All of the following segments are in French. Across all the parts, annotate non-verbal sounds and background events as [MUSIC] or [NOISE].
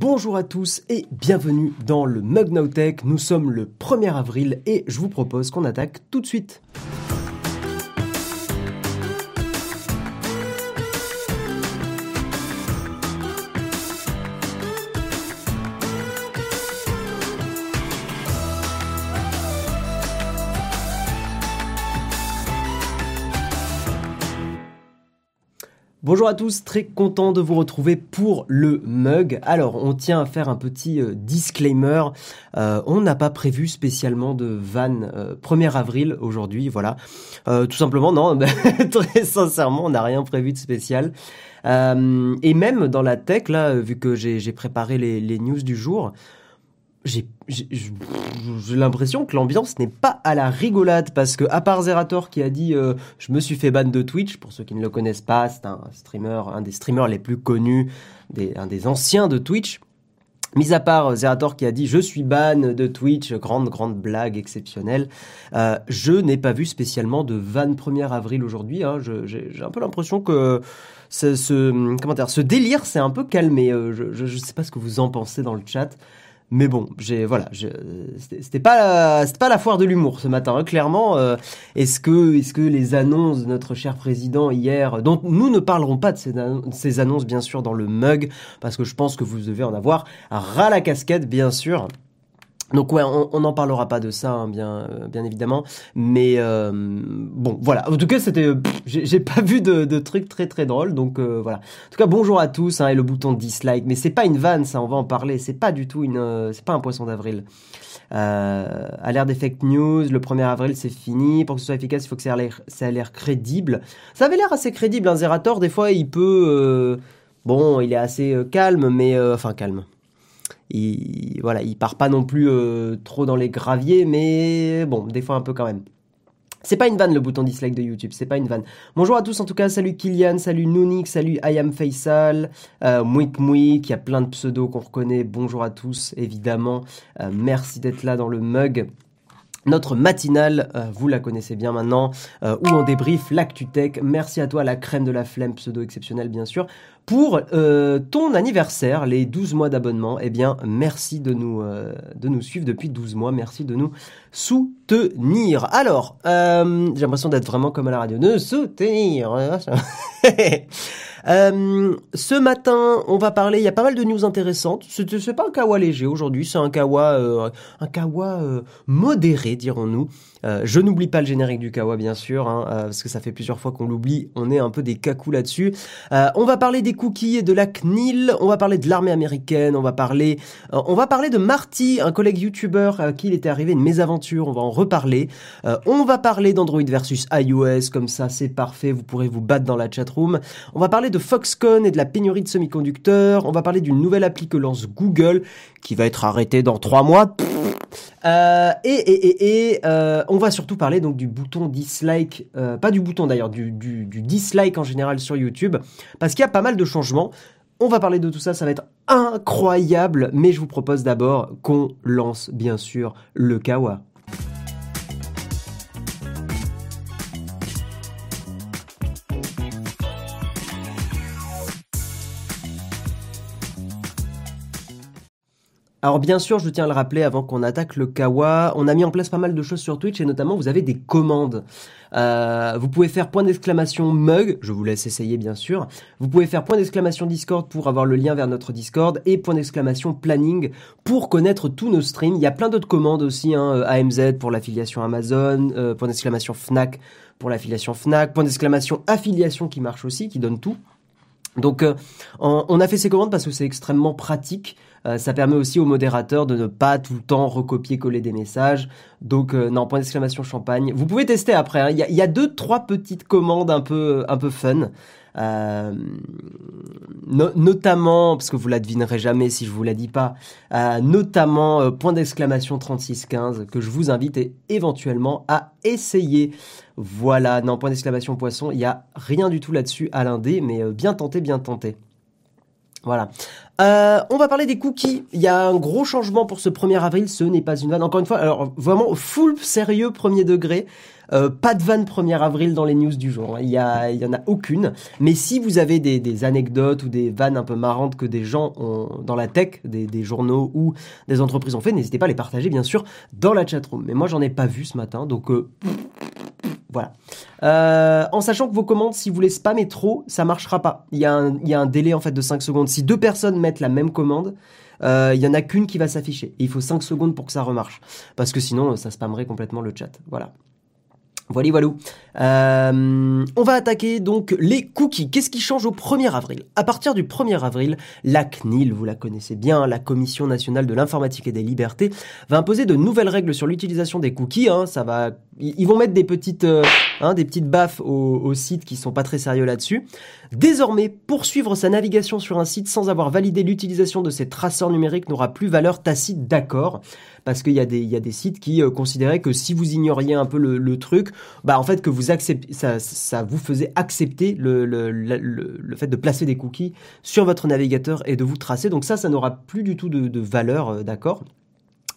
Bonjour à tous et bienvenue dans le Mug Tech. Nous sommes le 1er avril et je vous propose qu'on attaque tout de suite. Bonjour à tous, très content de vous retrouver pour le mug. Alors, on tient à faire un petit euh, disclaimer. Euh, on n'a pas prévu spécialement de van 1er euh, avril aujourd'hui, voilà. tout simplement, non, [LAUGHS] très sincèrement, on n'a rien prévu de spécial. et même dans la tech, là, vu que j'ai préparé les, les news du jour, j'ai l'impression que l'ambiance n'est pas à la rigolade parce que à part Zerator qui a dit euh, je me suis fait ban de Twitch pour ceux qui ne le connaissent pas c'est un streamer un des streamers les plus connus des, un des anciens de Twitch Mis à part Zerator qui a dit je suis ban de Twitch, grande grande blague exceptionnelle, euh, je n'ai pas vu spécialement de van 1er avril aujourd'hui. Hein. J'ai un peu l'impression que ce, ce, comment dire, ce délire s'est un peu calmé. Euh, je ne sais pas ce que vous en pensez dans le chat. Mais bon, j'ai voilà, c'était pas c'était pas la foire de l'humour ce matin. Hein, clairement, euh, est-ce que est-ce que les annonces de notre cher président hier, dont nous ne parlerons pas de ces, ces annonces bien sûr dans le mug, parce que je pense que vous devez en avoir ras la casquette bien sûr. Donc ouais, on n'en parlera pas de ça, hein, bien, euh, bien évidemment. Mais euh, bon, voilà. En tout cas, c'était, j'ai pas vu de, de trucs très très drôles. Donc euh, voilà. En tout cas, bonjour à tous hein, et le bouton dislike. Mais c'est pas une vanne, ça. On va en parler. C'est pas du tout une, c'est pas un poisson d'avril. Euh, à l'ère des fake news, le 1er avril c'est fini. Pour que ce soit efficace, il faut que ça a l'air crédible. Ça avait l'air assez crédible. Un Zerator, des fois, il peut, bon, il est assez calme, mais enfin calme il, voilà, il part pas non plus euh, trop dans les graviers, mais bon, des fois un peu quand même. C'est pas une vanne le bouton dislike de YouTube, c'est pas une vanne. Bonjour à tous en tout cas, salut Kylian, salut Nunik, salut I am Faisal, euh, Mouik Mouik, il y a plein de pseudos qu'on reconnaît. Bonjour à tous évidemment, euh, merci d'être là dans le mug. Notre matinale, euh, vous la connaissez bien maintenant, où on débrief l'ActuTech. Merci à toi, la crème de la flemme, pseudo exceptionnel bien sûr pour euh, ton anniversaire, les 12 mois d'abonnement. Eh bien, merci de nous, euh, de nous suivre depuis 12 mois. Merci de nous soutenir. Alors, euh, j'ai l'impression d'être vraiment comme à la radio. De soutenir. [LAUGHS] Euh, ce matin, on va parler. Il y a pas mal de news intéressantes. C'est pas un kawa léger aujourd'hui. C'est un kawa, euh, un kawa euh, modéré, dirons-nous. je n'oublie pas le générique du kawa, bien sûr, hein, parce que ça fait plusieurs fois qu'on l'oublie. On est un peu des cacous là-dessus. on va parler des cookies et de la CNIL. On va parler de l'armée américaine. On va parler, on va parler de Marty, un collègue YouTuber à qui il était arrivé une mésaventure. On va en reparler. on va parler d'Android versus iOS. Comme ça, c'est parfait. Vous pourrez vous battre dans la chatroom. On va parler de Foxconn et de la pénurie de semi-conducteurs. On va parler d'une nouvelle appli que lance Google, qui va être arrêtée dans trois mois. Euh, et euh, on va surtout parler donc du bouton dislike, euh, pas du bouton d'ailleurs, du, du dislike en général sur YouTube, parce qu'il y a pas mal de changements. On va parler de tout ça, ça va être incroyable, mais je vous propose d'abord qu'on lance bien sûr le Kawa. Alors bien sûr, je tiens à le rappeler avant qu'on attaque le Kawa, on a mis en place pas mal de choses sur Twitch et notamment vous avez des commandes. Euh, vous pouvez faire point d'exclamation mug, je vous laisse essayer bien sûr. Vous pouvez faire point d'exclamation Discord pour avoir le lien vers notre Discord et point d'exclamation planning pour connaître tous nos streams. Il y a plein d'autres commandes aussi, hein, euh, AMZ pour l'affiliation Amazon, euh, point d'exclamation Fnac pour l'affiliation Fnac, point d'exclamation affiliation qui marche aussi, qui donne tout. Donc on a fait ces commandes parce que c'est extrêmement pratique. Euh, ça permet aussi aux modérateurs de ne pas tout le temps recopier-coller des messages. Donc euh, non, point d'exclamation champagne. Vous pouvez tester après. Hein. Il y, a, deux, trois petites commandes un peu, un peu fun. Euh, notamment, parce que vous la devinerez jamais si je vous la dis pas, notamment point d'exclamation 3615 que je vous invite éventuellement à essayer. Voilà, non, point d'exclamation poisson, il y a rien du tout là-dessus à l'indé, mais bien tenté, bien tenté. Voilà. Euh, on va parler des cookies. Il y a un gros changement pour ce 1er avril. Ce n'est pas une vanne. Encore une fois, alors vraiment full sérieux premier degré. Euh, pas de vanne 1er avril dans les news du jour. Il y, a, il y en a aucune. Mais si vous avez des, anecdotes ou des vannes un peu marrantes que des gens ont dans la tech, des, journaux ou des entreprises ont fait, n'hésitez pas à les partager bien sûr dans la chatroom. Mais moi j'en ai pas vu ce matin, donc euh, voilà. Euh, en sachant que vos commandes, si vous les spammez trop, ça marchera pas. Il y, a un, délai en fait de 5 secondes. Si deux personnes mettent la même commande, il y en a qu'une qui va s'afficher. Il faut 5 secondes pour que ça remarche. Parce que sinon, ça spammerait complètement le chat. Voilà. Voilà, voilà. Euh, on va attaquer donc les cookies. Qu'est-ce qui change au 1er avril? À partir du 1er avril, la CNIL, vous la connaissez bien, la Commission nationale de l'informatique et des libertés, va imposer de nouvelles règles sur l'utilisation des cookies. Hein. ça va, ils vont mettre des petites, euh, hein, des petites baffes aux, aux, sites qui sont pas très sérieux là-dessus. Désormais, poursuivre sa navigation sur un site sans avoir validé l'utilisation de ses traceurs numériques n'aura plus valeur tacite d'accord parce qu'il y, a des, sites qui euh, considéraient que si vous ignoriez un peu le, truc, bah en fait que vous acceptez, ça, vous faisait accepter le, fait de placer des cookies sur votre navigateur et de vous tracer. Donc ça, ça n'aura plus du tout de, de valeur, euh, d'accord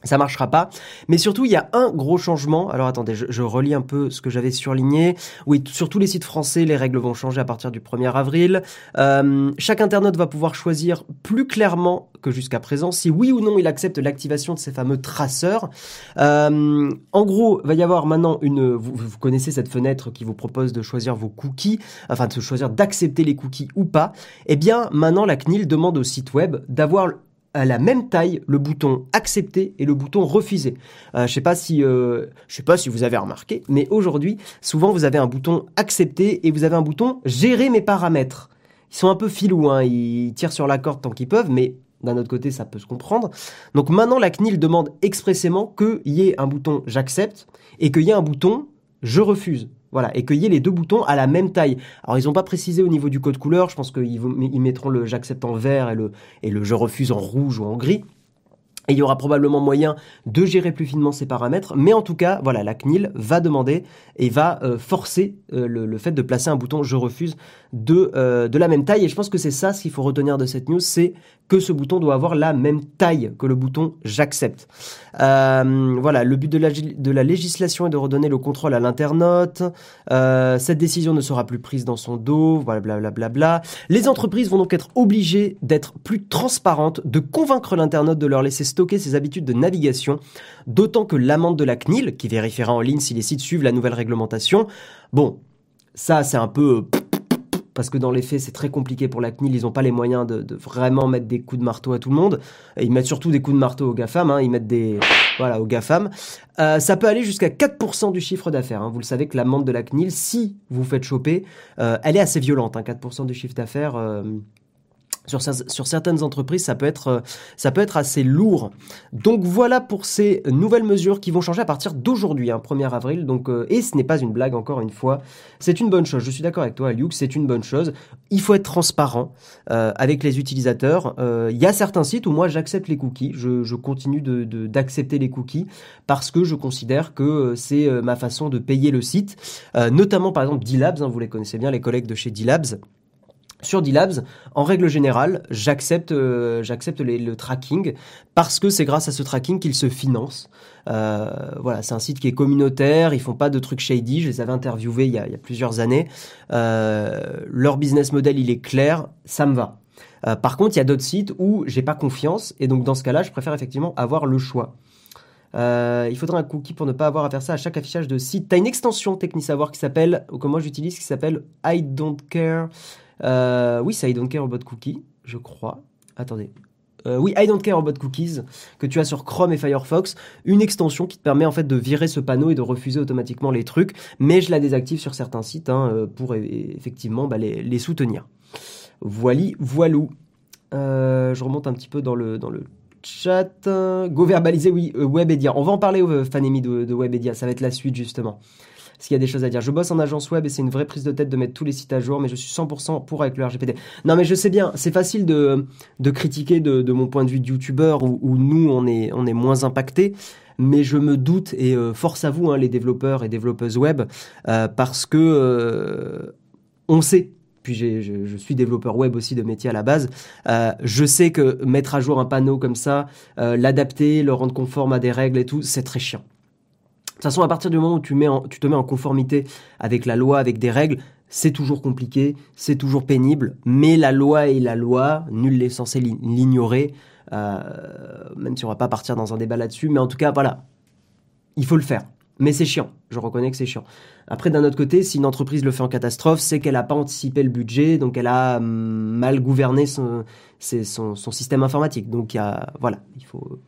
ça marchera pas. Mais surtout, il y a un gros changement. Alors attendez, je, je relis un peu ce que j'avais surligné. Oui, sur tous les sites français, les règles vont changer à partir du 1er avril. Euh, chaque internaute va pouvoir choisir plus clairement que jusqu'à présent si oui ou non il accepte l'activation de ces fameux traceurs. Euh, en gros, va y avoir maintenant une... Vous, vous, connaissez cette fenêtre qui vous propose de choisir vos cookies, enfin de choisir d'accepter les cookies ou pas. Eh bien, maintenant, la CNIL demande au site web d'avoir à la même taille le bouton accepter et le bouton refuser. Euh, je sais pas si euh, je sais pas si vous avez remarqué, mais aujourd'hui, souvent vous avez un bouton accepter et vous avez un bouton gérer mes paramètres. Ils sont un peu filous, hein, ils tirent sur la corde tant qu'ils peuvent, mais d'un autre côté, ça peut se comprendre. Donc maintenant, la CNIL demande expressément qu'il y ait un bouton j'accepte et qu'il y ait un bouton je refuse. Voilà, et ait les deux boutons à la même taille. Alors ils n'ont pas précisé au niveau du code couleur, je pense qu'ils ils mettront le j'accepte en vert et le je refuse en rouge ou en gris. Il y aura probablement moyen de gérer plus finement ces paramètres, mais en tout cas, voilà, la CNIL va demander et va euh, forcer euh, le, fait de placer un bouton je refuse de, euh, de la même taille. Et je pense que c'est ça ce qu'il faut retenir de cette news, c'est que ce bouton doit avoir la même taille que le bouton j'accepte. Voilà, le but de la, législation est de redonner le contrôle à l'internaute. Cette décision ne sera plus prise dans son dos, voilà, blablabla. Bla, bla. Les entreprises vont donc être obligées d'être plus transparentes, de convaincre l'internaute de leur laisser stocker ses habitudes de navigation, d'autant que l'amende de la CNIL, qui vérifiera en ligne si les sites suivent la nouvelle réglementation, bon, ça c'est un peu parce que dans les faits, c'est très compliqué pour la CNIL. Ils n'ont pas les moyens de, vraiment mettre des coups de marteau à tout le monde. Et ils mettent surtout des coups de marteau aux GAFAM. Hein. Ils mettent des voilà aux GAFAM. Euh, ça peut aller jusqu'à 4% du chiffre d'affaires. Hein. Vous le savez que l'amende de la CNIL, si vous faites choper, euh, elle est assez violente. Hein. 4% du chiffre d'affaires. Euh, sur, sur, certaines entreprises, ça peut, être, ça peut être assez lourd. Donc voilà pour ces nouvelles mesures qui vont changer à partir d'aujourd'hui, hein, 1er avril. Donc, euh, et ce n'est pas une blague, encore une fois. C'est une bonne chose. Je suis d'accord avec toi, Aliuk, c'est une bonne chose. Il faut être transparent euh, avec les utilisateurs. Euh, il y a certains sites où moi j'accepte les cookies. Je, je continue d'accepter de, de, les cookies parce que je considère que c'est ma façon de payer le site. notamment par exemple D-Labs, hein, vous les connaissez bien, les collègues de chez D-Labs. Sur D-Labs, en règle générale, j'accepte euh, le tracking parce que c'est grâce à ce tracking qu'ils se financent. Euh, voilà, c'est un site qui est communautaire, ils font pas de trucs shady. Je les avais interviewés il y a, plusieurs années. Euh, leur business model, il est clair, ça me va. Par contre, il y a d'autres sites où j'ai pas confiance et donc dans ce cas-là, je préfère effectivement avoir le choix. Il faudra un cookie pour ne pas avoir à faire ça à chaque affichage de site. Tu as une extension Technisavoir qui s'appelle, ou que moi j'utilise, qui s'appelle I don't care. Euh, oui, c'est I don't care about cookies, je crois. Attendez. Euh, oui, I don't care about cookies que tu as sur Chrome et Firefox, une extension qui te permet en fait de virer ce panneau et de refuser automatiquement les trucs, mais je la désactive sur certains sites hein, euh, pour effectivement bah, les, soutenir. Voili, voilou. Je remonte un petit peu dans le, dans le chat. Go verbaliser, oui, Webedia. On va en parler, Fanemi, de, de Webedia. Ça va être la suite, justement. Parce qu'il y a des choses à dire. Je bosse en agence web et c'est une vraie prise de tête de mettre tous les sites à jour, mais je suis 100% pour avec le RGPD. Non, mais je sais bien, c'est facile de, de critiquer de, mon point de vue de youtubeur où, nous, on est, on est moins impacté mais je me doute et euh, force à vous hein, les développeurs et développeuses web euh, parce que euh, on sait puis je, suis développeur web aussi de métier à la base, je sais que mettre à jour un panneau comme ça, l'adapter, le rendre conforme à des règles et tout, c'est très chiant. Toute façon, à partir du moment où tu, te mets en conformité avec la loi, avec des règles, c'est toujours compliqué, c'est toujours pénible, mais la loi est la loi, nul n'est censé l'ignorer, euh, même si on va pas partir dans un débat là-dessus, mais en tout cas, voilà, il faut le faire. Mais c'est chiant, je reconnais que c'est chiant. Après, d'un autre côté, si une entreprise le fait en catastrophe, c'est qu'elle n'a pas anticipé le budget, donc elle a hum, mal gouverné son, système informatique. Donc, voilà, il faut,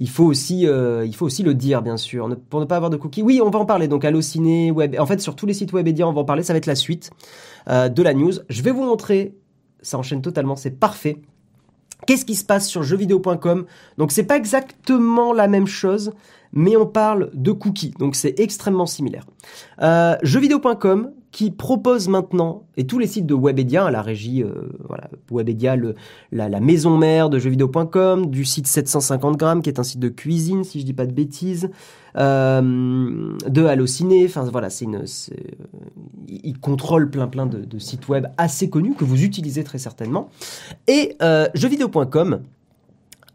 il faut aussi, euh, il faut aussi le dire, bien sûr, pour ne pas avoir de cookies. Oui, on va en parler. Donc, Allociné, Web. En fait, sur tous les sites web et on va en parler. Ça va être la suite euh, de la news. Je vais vous montrer. Ça enchaîne totalement. C'est parfait. Qu'est-ce qui se passe sur jeuxvideo.com Donc, c'est pas exactement la même chose, mais on parle de cookies. Donc, c'est extrêmement similaire. Euh, jeuxvideo.com, qui propose maintenant, et tous les sites de Webedia, la régie, euh, Webedia, la, maison mère de jeuxvideo.com, du site 750 grammes, qui est un site de cuisine, si je dis pas de bêtises, euh, de Allociné, enfin voilà, c'est une, il contrôle plein plein de, sites web assez connus que vous utilisez très certainement, et euh, jeuxvideo.com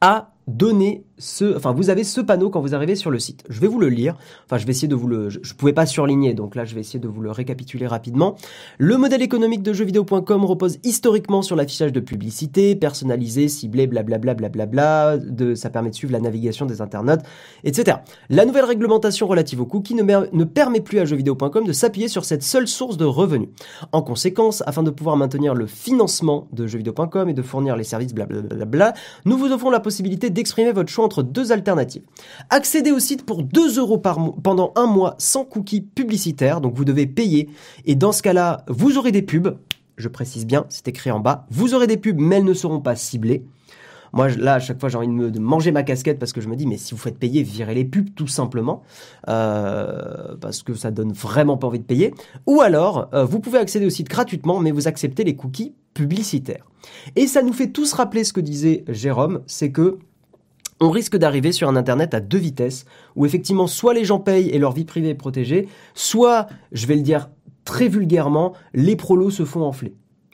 a donné ce, enfin, vous avez ce panneau quand vous arrivez sur le site. Je vais vous le lire. Enfin, je vais essayer de vous le, je, ne pouvais pas surligner, donc là, je vais essayer de vous le récapituler rapidement. Le modèle économique de jeuxvideo.com repose historiquement sur l'affichage de publicité, personnalisé, ciblé, blablabla, blablabla, de, ça permet de suivre la navigation des internautes, etc. La nouvelle réglementation relative aux cookies ne, ne permet plus à jeuxvideo.com de s'appuyer sur cette seule source de revenus. En conséquence, afin de pouvoir maintenir le financement de jeuxvideo.com et de fournir les services blablabla, nous vous offrons la possibilité d'exprimer votre choix entre deux alternatives. Accéder au site pour 2 euros par mois pendant un mois sans cookies publicitaires, donc vous devez payer. Et dans ce cas-là, vous aurez des pubs. Je précise bien, c'est écrit en bas. Vous aurez des pubs, mais elles ne seront pas ciblées. Moi, là, à chaque fois, j'ai envie de, manger ma casquette parce que je me dis, mais si vous faites payer, virez les pubs tout simplement, euh, parce que ça donne vraiment pas envie de payer. Ou alors, euh, vous pouvez accéder au site gratuitement, mais vous acceptez les cookies publicitaires. Et ça nous fait tous rappeler ce que disait Jérôme, c'est que on risque d'arriver sur un Internet à deux vitesses, où effectivement soit les gens payent et leur vie privée est protégée, soit, je vais le dire très vulgairement, les prolos se font enfler.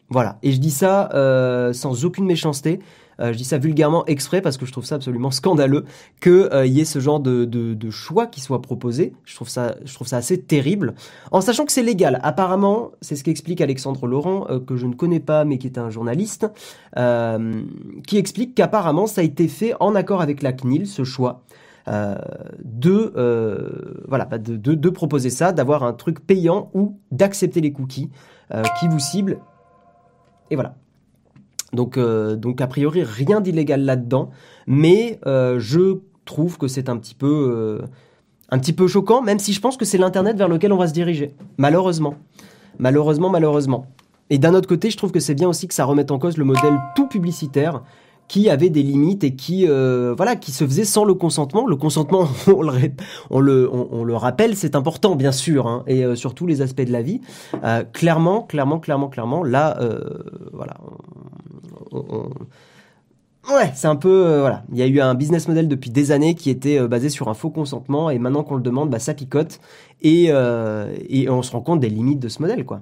Voilà, et je dis ça euh, sans aucune méchanceté, je dis ça vulgairement exprès parce que je trouve ça absolument scandaleux qu'il euh, y ait ce genre de, choix qui soit proposé. Je trouve ça, je trouve ça assez terrible. En sachant que c'est légal. Apparemment, c'est ce qu'explique Alexandre Laurent, euh, que je ne connais pas mais qui est un journaliste, qui explique qu'apparemment ça a été fait en accord avec la CNIL, ce choix. de voilà bah, de, de, proposer ça, d'avoir un truc payant ou d'accepter les cookies qui vous ciblent. Et voilà. Donc, euh, donc a priori, rien d'illégal là-dedans. Mais euh, je trouve que c'est un petit peu, euh, un petit peu choquant, même si je pense que c'est l'internet vers lequel on va se diriger. Malheureusement, malheureusement, malheureusement. Et d'un autre côté, je trouve que c'est bien aussi que ça remette en cause le modèle tout publicitaire qui avait des limites et qui voilà qui se faisait sans le consentement. Le consentement, [LAUGHS] on le, rappelle, c'est important bien sûr, hein, et sur tous les aspects de la vie. Clairement, clairement, clairement, clairement, là, voilà, Ouais, c'est un peu voilà. Il y a eu un business model depuis des années qui était basé sur un faux consentement et maintenant qu'on le demande, bah ça picote et, et on se rend compte des limites de ce modèle quoi.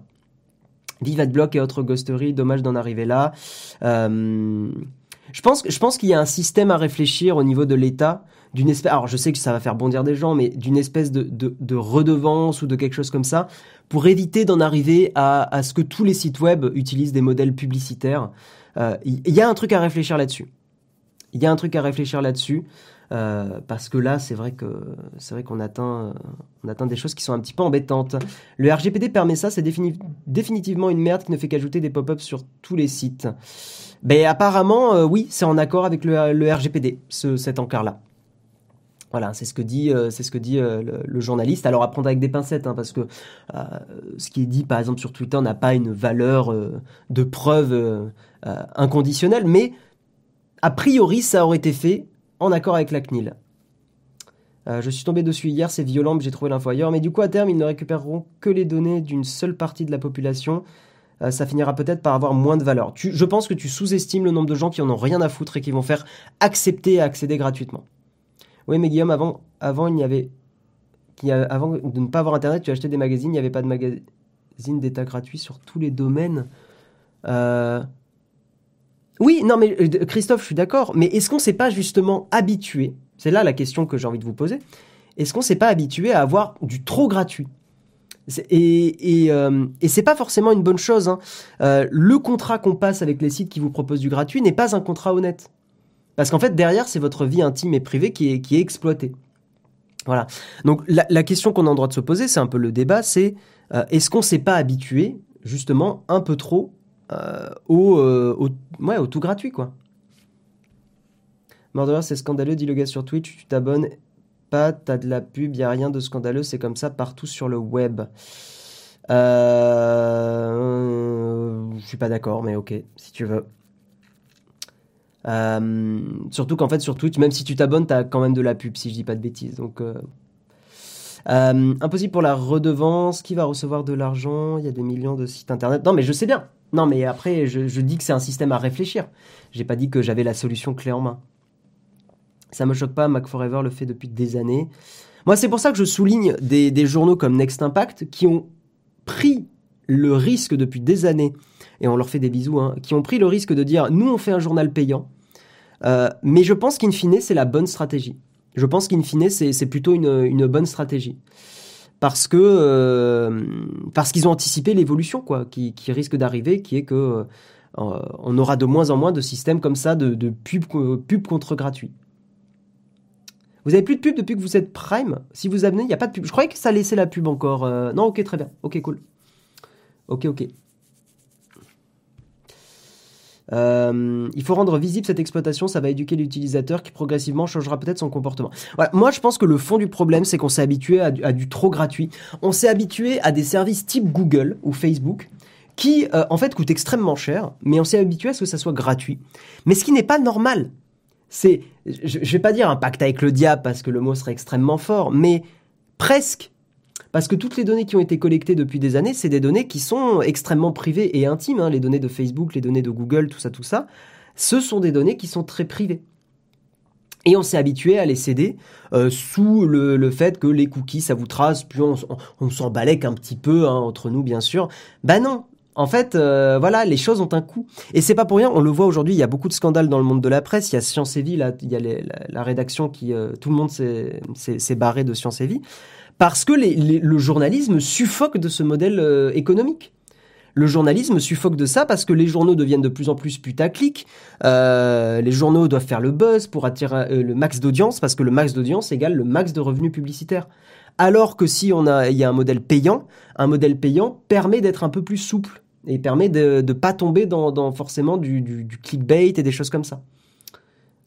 Vive Adblock et autres ghosteries, dommage d'en arriver là. Je pense, je pense qu'il y a un système à réfléchir au niveau de l'État, d'une espèce. Alors, je sais que ça va faire bondir des gens, mais d'une espèce de, de, redevance ou de quelque chose comme ça, pour éviter d'en arriver à, à, ce que tous les sites web utilisent des modèles publicitaires. Euh, il y, a un truc à réfléchir là-dessus. Il y a un truc à réfléchir là-dessus. Euh, parce que là, c'est vrai que c'est vrai qu'on atteint, atteint des choses qui sont un petit peu embêtantes. Le RGPD permet ça, c'est définitivement une merde qui ne fait qu'ajouter des pop-ups sur tous les sites. Ben apparemment, euh, oui, c'est en accord avec le, RGPD, ce, cet encart-là. Voilà, c'est ce que dit, euh, euh, le, journaliste. Alors à prendre avec des pincettes, hein, parce que ce qui est dit, par exemple sur Twitter, n'a pas une valeur de preuve inconditionnelle, mais a priori, ça aurait été fait en accord avec la CNIL. je suis tombé dessus hier, c'est violent, mais j'ai trouvé l'info ailleurs. Mais du coup, à terme, ils ne récupéreront que les données d'une seule partie de la population. Euh, ça finira peut-être par avoir moins de valeur. je pense que tu sous-estimes le nombre de gens qui en ont rien à foutre et qui vont faire accepter et accéder gratuitement. Oui, mais Guillaume, avant, il n'y avait, avant de ne pas avoir Internet, tu achetais des magazines, il n'y avait pas de magazines Zine d'état gratuit sur tous les domaines. Euh, oui, non, mais euh, Christophe, je suis d'accord. Mais est-ce qu'on s'est pas justement habitué C'est là la question que j'ai envie de vous poser. Est-ce qu'on s'est pas habitué à avoir du trop gratuit? Et, et, euh, et c'est pas forcément une bonne chose. Hein. Euh, le contrat qu'on passe avec les sites qui vous proposent du gratuit n'est pas un contrat honnête. Parce qu'en fait, derrière, c'est votre vie intime et privée qui est, qui exploitée. Voilà. Donc la, question qu'on a le droit de se poser, c'est un peu le débat, c'est euh, est-ce qu'on s'est pas habitué justement un peu trop euh, au, euh, au, tout gratuit quoi? C'est scandaleux, dit le gars sur Twitch, tu t'abonnes pas, t'as de la pub, y a rien de scandaleux, c'est comme ça partout sur le web. Je suis pas d'accord, mais ok, si tu veux. Euh, surtout qu'en fait sur Twitch, même si tu t'abonnes, t'as quand même de la pub, si je dis pas de bêtises. Donc euh, euh, impossible pour la redevance. Qui va recevoir de l'argent? Il y a des millions de sites internet. Non, mais je sais bien. Non, mais après, je, dis que c'est un système à réfléchir. J'ai pas dit que j'avais la solution clé en main. Ça me choque pas, Mac Forever le fait depuis des années. Moi, c'est pour ça que je souligne des journaux comme Next Impact qui ont pris le risque depuis des années, et on leur fait des bisous, hein, qui ont pris le risque de dire nous on fait un journal payant, euh, mais je pense qu'in fine c'est la bonne stratégie. Je pense qu'in fine c'est plutôt une, une bonne stratégie. Parce que euh, parce qu'ils ont anticipé l'évolution quoi, qui, qui risque d'arriver, qui est que euh, on aura de moins en moins de systèmes comme ça de, de pub, pub contre gratuit. Vous avez plus de pub depuis que vous êtes Prime? Si vous abonnez, il n'y a pas de pub. Je croyais que ça laissait la pub encore. Non, ok, très bien. Ok, cool. Ok, ok. Euh, il faut rendre visible cette exploitation, ça va éduquer l'utilisateur qui progressivement changera peut-être son comportement. Voilà. Moi, je pense que le fond du problème, c'est qu'on s'est habitué à du, trop gratuit. On s'est habitué à des services type Google ou Facebook qui, euh, en fait, coûtent extrêmement cher, mais on s'est habitué à ce que ça soit gratuit. Mais ce qui n'est pas normal, c'est, je, je vais pas dire un pacte avec le diable parce que le mot serait extrêmement fort, mais presque. Parce que toutes les données qui ont été collectées depuis des années, c'est des données qui sont extrêmement privées et intimes. Hein, les données de Facebook, les données de Google, tout ça, tout ça. Ce sont des données qui sont très privées. Et on s'est habitué à les céder euh, sous le, fait que les cookies, ça vous trace, puis on, on, s'en un petit peu, hein, entre nous bien sûr. Bah non, en fait, euh, voilà, les choses ont un coût. Et c'est pas pour rien, on le voit aujourd'hui, il y a beaucoup de scandales dans le monde de la presse. Il y a Science et Vie, là, il y a la, rédaction qui... Euh, tout le monde s'est barré de Science et Vie parce que le journalisme suffoque de ce modèle euh, économique. Le journalisme suffoque de ça parce que les journaux deviennent de plus en plus putaclic. Euh, les journaux doivent faire le buzz pour attirer euh, le max d'audience parce que le max d'audience égale le max de revenus publicitaires. Alors que si on a, il y a un modèle payant, un modèle payant permet d'être un peu plus souple et permet de ne pas tomber dans, dans forcément du clickbait et des choses comme ça.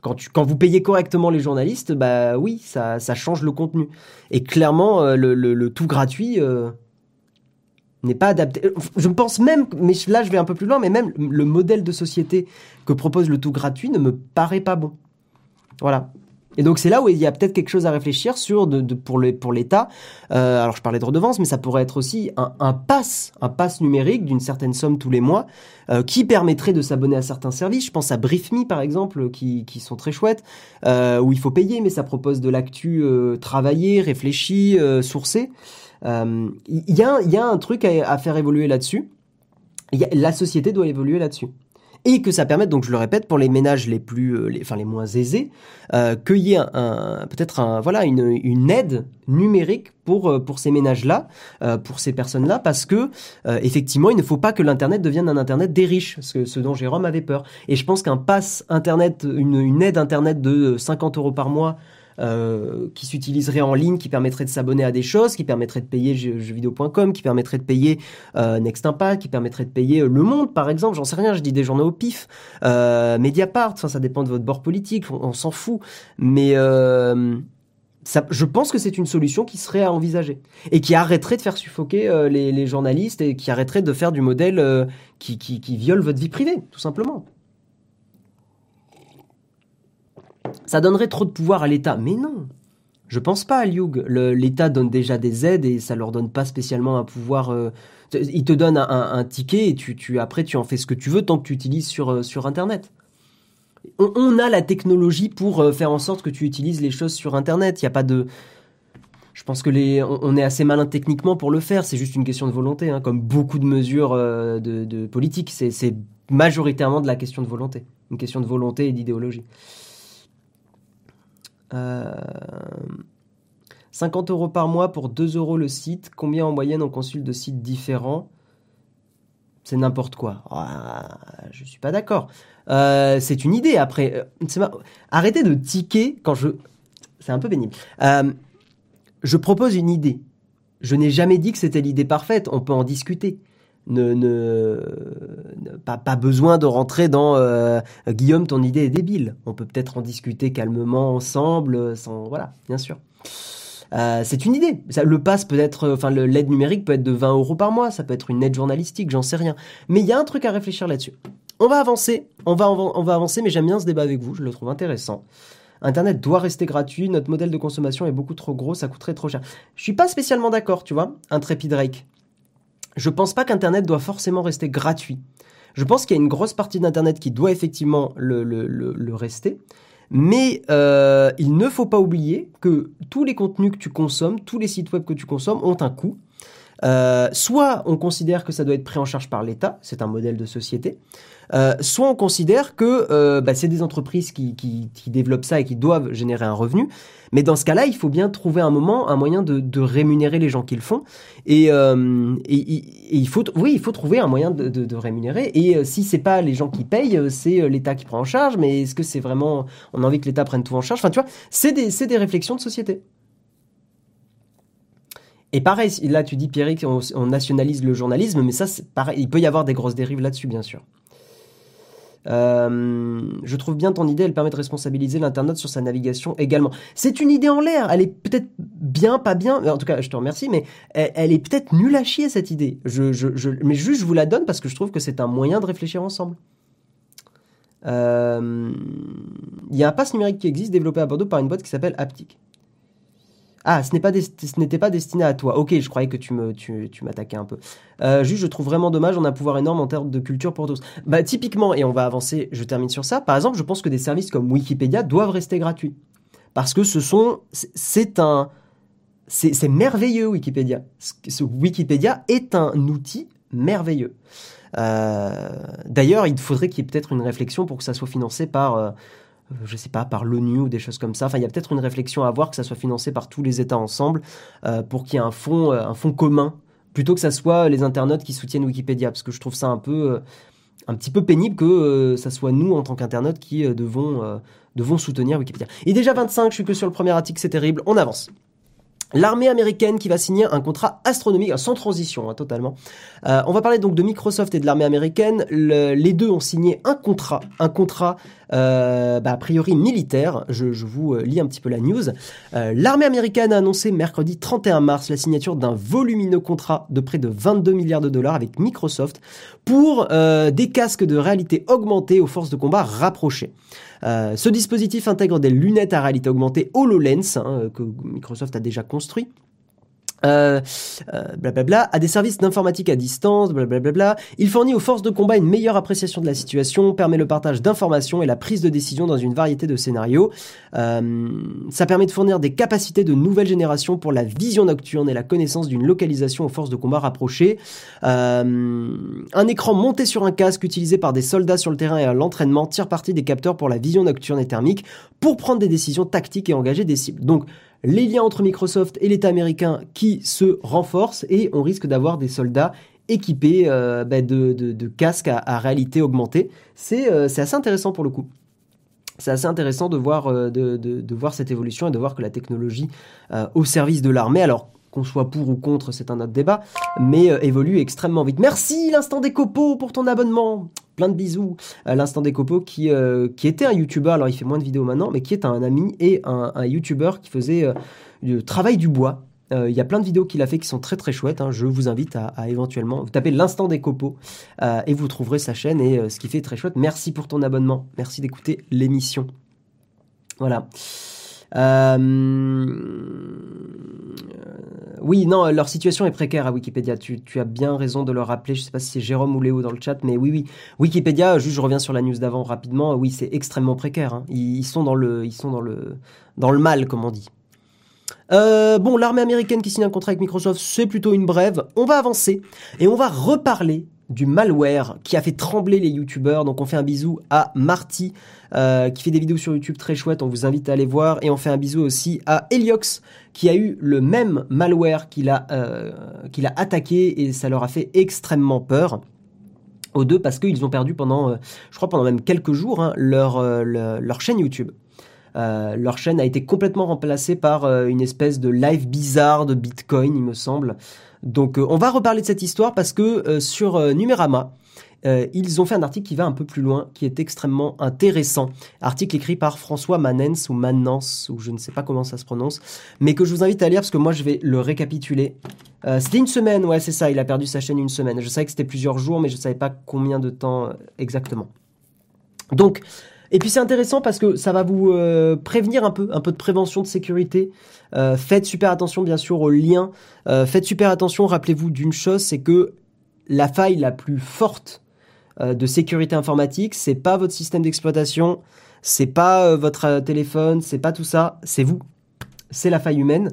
Quand, vous payez correctement les journalistes, bah oui, ça, ça change le contenu. Et clairement, euh, le, tout gratuit euh, n'est pas adapté. Je pense même, mais là je vais un peu plus loin, mais même le modèle de société que propose le tout gratuit ne me paraît pas bon. Voilà. Et donc c'est là où il y a peut-être quelque chose à réfléchir sur de, de pour le pour l'État. Euh, alors je parlais de redevance, mais ça pourrait être aussi un, un pass, un pass numérique d'une certaine somme tous les mois, euh, qui permettrait de s'abonner à certains services. Je pense à BriefMe par exemple, qui, qui sont très chouettes, euh, où il faut payer, mais ça propose de l'actu euh, travaillée, réfléchie, euh, sourcée. Euh, il y a il y a un truc à, à faire évoluer là-dessus. La société doit évoluer là-dessus et que ça permette, donc je le répète, pour les ménages les plus, euh, les, enfin les moins aisés, euh, qu'il y ait un, un peut-être un, voilà, une, une aide numérique pour euh, pour ces ménages-là, euh, pour ces personnes-là, parce que euh, effectivement, il ne faut pas que l'internet devienne un internet des riches, ce, ce dont Jérôme avait peur. Et je pense qu'un pass internet, une, une aide internet de 50 euros par mois euh, qui s'utiliserait en ligne, qui permettrait de s'abonner à des choses, qui permettrait de payer jeuxvideo.com, qui permettrait de payer euh, Next Impact, qui permettrait de payer euh, Le Monde, par exemple, j'en sais rien, je dis des journaux au pif, euh, Mediapart, ça dépend de votre bord politique, on, s'en fout, mais euh, ça, je pense que c'est une solution qui serait à envisager et qui arrêterait de faire suffoquer les, journalistes et qui arrêterait de faire du modèle qui, qui, qui viole votre vie privée, tout simplement. Ça donnerait trop de pouvoir à l'État. Mais non, je pense pas, Liug. L'État donne déjà des aides et ça leur donne pas spécialement un pouvoir. Euh, il te donne un, ticket et après tu en fais ce que tu veux tant que tu utilises sur, euh, sur Internet. On, a la technologie pour euh, faire en sorte que tu utilises les choses sur Internet. Il n'y a pas de. Je pense que les, on, est assez malin techniquement pour le faire. C'est juste une question de volonté, hein, comme beaucoup de mesures euh, de, de, politique. C'est majoritairement de la question de volonté, une question de volonté et d'idéologie. 50 euros par mois pour 2 euros le site. Combien en moyenne on consulte de sites différents? C'est n'importe quoi. Ah, je suis pas d'accord. Euh, c'est une idée. Après, euh, arrêtez de tiquer quand je. C'est un peu pénible. Euh, je propose une idée. Je n'ai jamais dit que c'était l'idée parfaite. On peut en discuter. Ne, pas, besoin de rentrer dans Guillaume, ton idée est débile. On peut peut-être en discuter calmement ensemble, sans voilà, bien sûr. c'est une idée. le pass peut être, enfin l'aide numérique peut être de 20 euros par mois. Ça peut être une aide journalistique, j'en sais rien. Mais il y a un truc à réfléchir là-dessus. On va avancer, on va, on va avancer, mais j'aime bien ce débat avec vous, je le trouve intéressant. Internet doit rester gratuit, notre modèle de consommation est beaucoup trop gros, ça coûterait trop cher. Je suis pas spécialement d'accord, tu vois, Intrépide Drake. Je pense pas qu'Internet doit forcément rester gratuit. Je pense qu'il y a une grosse partie d'Internet qui doit effectivement le, rester. Mais euh, il ne faut pas oublier que tous les contenus que tu consommes, tous les sites web que tu consommes ont un coût. Euh, soit on considère que ça doit être pris en charge par l'État, c'est un modèle de société, euh, soit on considère que euh, bah, c'est des entreprises qui, qui, qui, développent ça et qui doivent générer un revenu. Mais dans ce cas-là, il faut bien trouver un moment, un moyen de, rémunérer les gens qui le font. Et, euh, et, il faut, oui, il faut trouver un moyen de, rémunérer. Et euh, si c'est pas les gens qui payent, euh, c'est l'État qui prend en charge. Mais est-ce que c'est vraiment, on a envie que l'État prenne tout en charge? Enfin, tu vois, c'est des, réflexions de société. Et pareil, là tu dis Pierrick, on, on nationalise le journalisme, mais ça il peut y avoir des grosses dérives là-dessus, bien sûr. Euh, je trouve bien ton idée, elle permet de responsabiliser l'internaute sur sa navigation également. C'est une idée en l'air, elle est peut-être bien, pas bien, en tout cas je te remercie, mais elle, est peut-être nulle à chier cette idée. Mais juste je vous la donne parce que je trouve que c'est un moyen de réfléchir ensemble. Euh, il y a un pass numérique qui existe développé à Bordeaux par une boîte qui s'appelle Aptic. Ah, ce n'était pas, destiné à toi. Ok, je croyais que tu tu, m'attaquais un peu. Euh, juste, je trouve vraiment dommage, on a un pouvoir énorme en termes de culture pour tous. Bah, typiquement, et on va avancer, je termine sur ça. Par exemple, je pense que des services comme Wikipédia doivent rester gratuits. Parce que ce sont, c'est un, c'est merveilleux Wikipédia. Wikipédia est un outil merveilleux. Euh, d'ailleurs, il faudrait qu'il y ait peut-être une réflexion pour que ça soit financé par euh, je sais pas, par l'ONU ou des choses comme ça. Enfin, il y a peut-être une réflexion à avoir que ça soit financé par tous les États ensemble euh, pour qu'il y ait un fonds, euh, un fonds commun, plutôt que ça soit les internautes qui soutiennent Wikipédia, parce que je trouve ça un peu, un petit peu pénible que ça soit nous en tant qu'internautes qui devons, devons soutenir Wikipédia. Et déjà 25, je suis que sur le premier article, c'est terrible. On avance. L'armée américaine qui va signer un contrat astronomique, sans transition hein, totalement. Euh, on va parler donc de Microsoft et de l'armée américaine. les deux ont signé un contrat, un contrat euh, bah, a priori militaire. Je, vous euh, lis un petit peu la news. l'armée américaine a annoncé mercredi 31 mars la signature d'un volumineux contrat de près de 22 milliards de dollars avec Microsoft pour des casques de réalité augmentée aux forces de combat rapprochées. Euh, ce dispositif intègre des lunettes à réalité augmentée HoloLens hein, que Microsoft a déjà construit euh, euh, blablabla, à des services d'informatique à distance, blablabla. Il fournit aux forces de combat une meilleure appréciation de la situation, permet le partage d'informations et la prise de décision dans une variété de scénarios. Euh, ça permet de fournir des capacités de nouvelle génération pour la vision nocturne et la connaissance d'une localisation aux forces de combat rapprochées. Euh, un écran monté sur un casque utilisé par des soldats sur le terrain et à l'entraînement tire parti des capteurs pour la vision nocturne et thermique pour prendre des décisions tactiques et engager des cibles. Donc, les liens entre Microsoft et l'État américain qui se renforcent et on risque d'avoir des soldats équipés euh, bah, de, casques à, réalité augmentée. Euh, c'est assez intéressant pour le coup. C'est assez intéressant de voir, euh, de, voir cette évolution et de voir que la technologie au service de l'armée, alors qu'on soit pour ou contre, c'est un autre débat, mais évolue extrêmement vite. Merci l'instant des copeaux pour ton abonnement de bisous à l'instant des copeaux qui, euh, qui était un youtubeur, alors il fait moins de vidéos maintenant, mais qui est un ami et un, youtubeur qui faisait euh, du travail du bois. Euh, il y a plein de vidéos qu'il a fait qui sont très très chouettes. Hein. Je vous invite à, éventuellement vous tapez l'instant des copeaux et vous trouverez sa chaîne et ce qui fait très chouette. Merci pour ton abonnement. Merci d'écouter l'émission. Voilà. Euh, oui, non, leur situation est précaire à Wikipédia. Tu, as bien raison de le rappeler. Je sais pas si c'est Jérôme ou Léo dans le chat, mais oui, oui. Wikipédia, juste je reviens sur la news d'avant rapidement. Oui, c'est extrêmement précaire. Hein. Ils, sont dans le mal, comme on dit. Euh, bon, l'armée américaine qui signe un contrat avec Microsoft, c'est plutôt une brève. On va avancer et on va reparler du malware qui a fait trembler les youtubeurs. Donc on fait un bisou à Marty euh, qui fait des vidéos sur YouTube très chouettes. On vous invite à aller voir. Et on fait un bisou aussi à Heliox qui a eu le même malware qu'il a, euh, attaqué et ça leur a fait extrêmement peur aux deux parce qu'ils ont perdu pendant, euh, je crois pendant même quelques jours, hein, leur, leur chaîne YouTube. leur chaîne a été complètement remplacée par une espèce de live bizarre de Bitcoin, il me semble. Donc on va reparler de cette histoire parce que sur Numérama, euh, ils ont fait un article qui va un peu plus loin, qui est extrêmement intéressant. Article écrit par François Manens ou Manens, ou je ne sais pas comment ça se prononce, mais que je vous invite à lire parce que moi je vais le récapituler. Euh, c'était une semaine, ouais c'est ça, il a perdu sa chaîne une semaine. Je savais que c'était plusieurs jours, mais je ne savais pas combien de temps euh, exactement. Donc, et puis c'est intéressant parce que ça va vous prévenir un peu, un peu de prévention de sécurité. Faites super attention bien sûr aux liens. faites super attention, rappelez-vous d'une chose, c'est que la faille la plus forte euh, de sécurité informatique, c'est pas votre système d'exploitation, c'est pas euh, votre euh, téléphone, c'est pas tout ça, c'est vous. C'est la faille humaine.